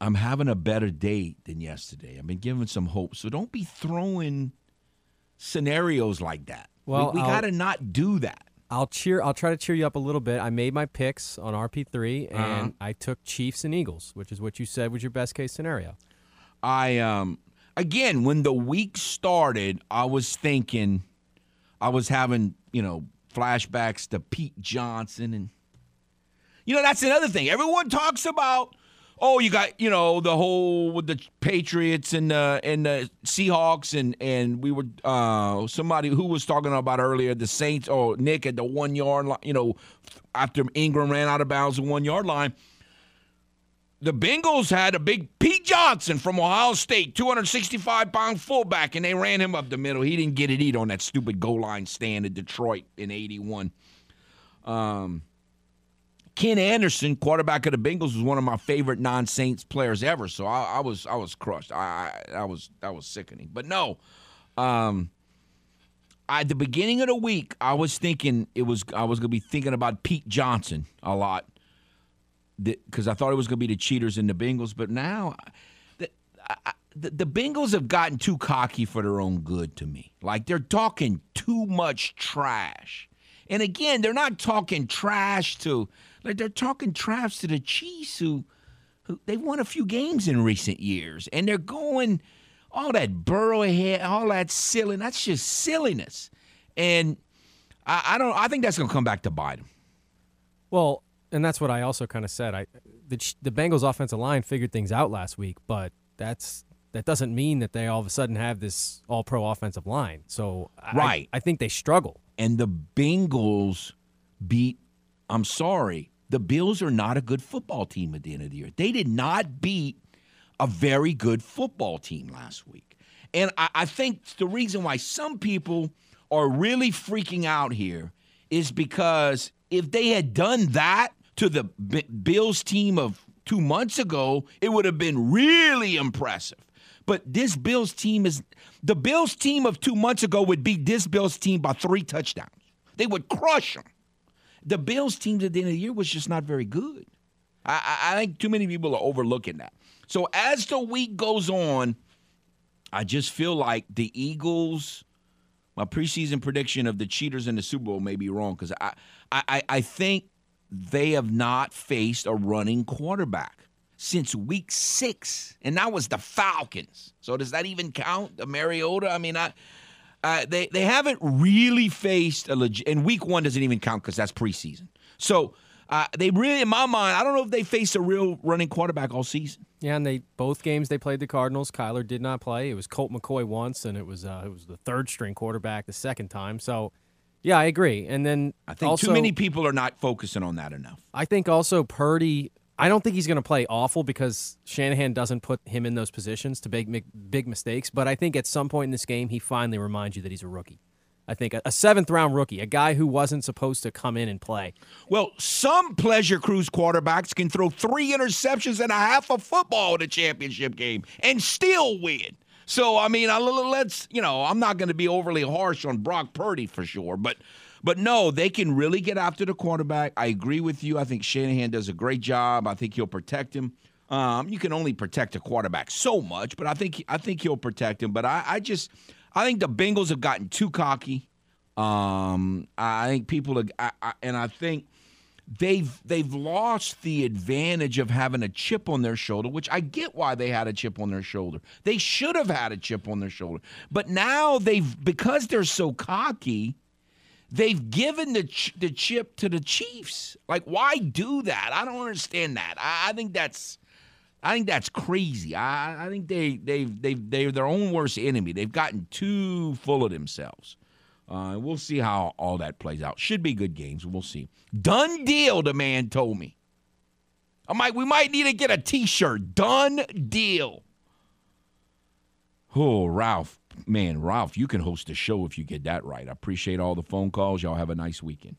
I'm having a better day than yesterday. I've been given some hope. So don't be throwing scenarios like that. Well, we, we got to not do that. I'll cheer. I'll try to cheer you up a little bit. I made my picks on RP3, and Uh-huh. I took Chiefs and Eagles, which is what you said was your best case scenario. I um again when the week started, I was thinking I was having, you know, flashbacks to Pete Johnson and you know, that's another thing. Everyone talks about oh, you got, you know, the whole with the Patriots and uh and the Seahawks and and we were uh somebody who was talking about earlier the Saints or Nick at the 1 yard line, you know, after Ingram ran out of bounds the 1 yard line the Bengals had a big Pete Johnson from Ohio State, 265 pound fullback, and they ran him up the middle. He didn't get it either on that stupid goal line stand in Detroit in 81. Um, Ken Anderson, quarterback of the Bengals, was one of my favorite non-Saints players ever. So I, I was I was crushed. I, I I was that was sickening. But no, um, at the beginning of the week, I was thinking it was I was gonna be thinking about Pete Johnson a lot because I thought it was going to be the cheaters and the Bengals, but now the, I, the the Bengals have gotten too cocky for their own good to me. Like they're talking too much trash, and again, they're not talking trash to like they're talking trash to the Chiefs who who they've won a few games in recent years, and they're going all that Burrow ahead, all that silly. That's just silliness, and I, I don't. I think that's going to come back to bite them. Well, and that's what I also kind of said. I the the Bengals offensive line figured things out last week, but that's that doesn't mean that they all of a sudden have this all pro offensive line. So I- Right. I, think they struggle. and the Bengals beat. I'm sorry, the Bills are not a good football team at the end of the year. They did not beat a very good football team last week, and I, I think the reason why some people are really freaking out here is because if they had done that to the B- Bills team of two months ago, it would have been really impressive. But this Bills team is the Bills team of two months ago would beat this Bills team by three touchdowns. They would crush them. The Bills teams at the end of the year was just not very good. I, I, think too many people are overlooking that. So as the week goes on, I just feel like the Eagles. My preseason prediction of the cheaters in the Super Bowl may be wrong because I, I, I- I think they have not faced a running quarterback since week six, and that was the Falcons. So does that even count? The Mariota? I mean, I, uh, they they haven't really faced a legit. And week one doesn't even count because that's preseason. So uh, they really, in my mind, I don't know if they faced a real running quarterback all season. Yeah, and they both games they played the Cardinals. Kyler did not play. It was Colt McCoy once, and it was uh, it was the third string quarterback the second time. So, yeah, I agree. And then I think also, too many people are not focusing on that enough. I think also Purdy. I don't think he's going to play awful because Shanahan doesn't put him in those positions to make, make big mistakes. But I think at some point in this game, he finally reminds you that he's a rookie. I think a, a seventh round rookie, a guy who wasn't supposed to come in and play. Well, some pleasure cruise quarterbacks can throw three interceptions and a half of football in a championship game and still win. So I mean, I, let's you know, I'm not going to be overly harsh on Brock Purdy for sure, but but no, they can really get after the quarterback. I agree with you. I think Shanahan does a great job. I think he'll protect him. Um, you can only protect a quarterback so much, but I think I think he'll protect him. But I, I just I think the Bengals have gotten too cocky. Um, I think people are, I, I, and I think they've they've lost the advantage of having a chip on their shoulder, which I get why they had a chip on their shoulder. They should have had a chip on their shoulder. But now they've because they're so cocky, they've given the ch- the chip to the Chiefs. Like why do that? I don't understand that. I, I think that's I think that's crazy. I, I think they they've they've they're their own worst enemy. They've gotten too full of themselves. Uh, we'll see how all that plays out. Should be good games. We'll see. Done deal, the man told me. I'm like, we might need to get a T-shirt. Done deal. Oh, Ralph, man, Ralph, you can host a show if you get that right. I appreciate all the phone calls. Y'all have a nice weekend.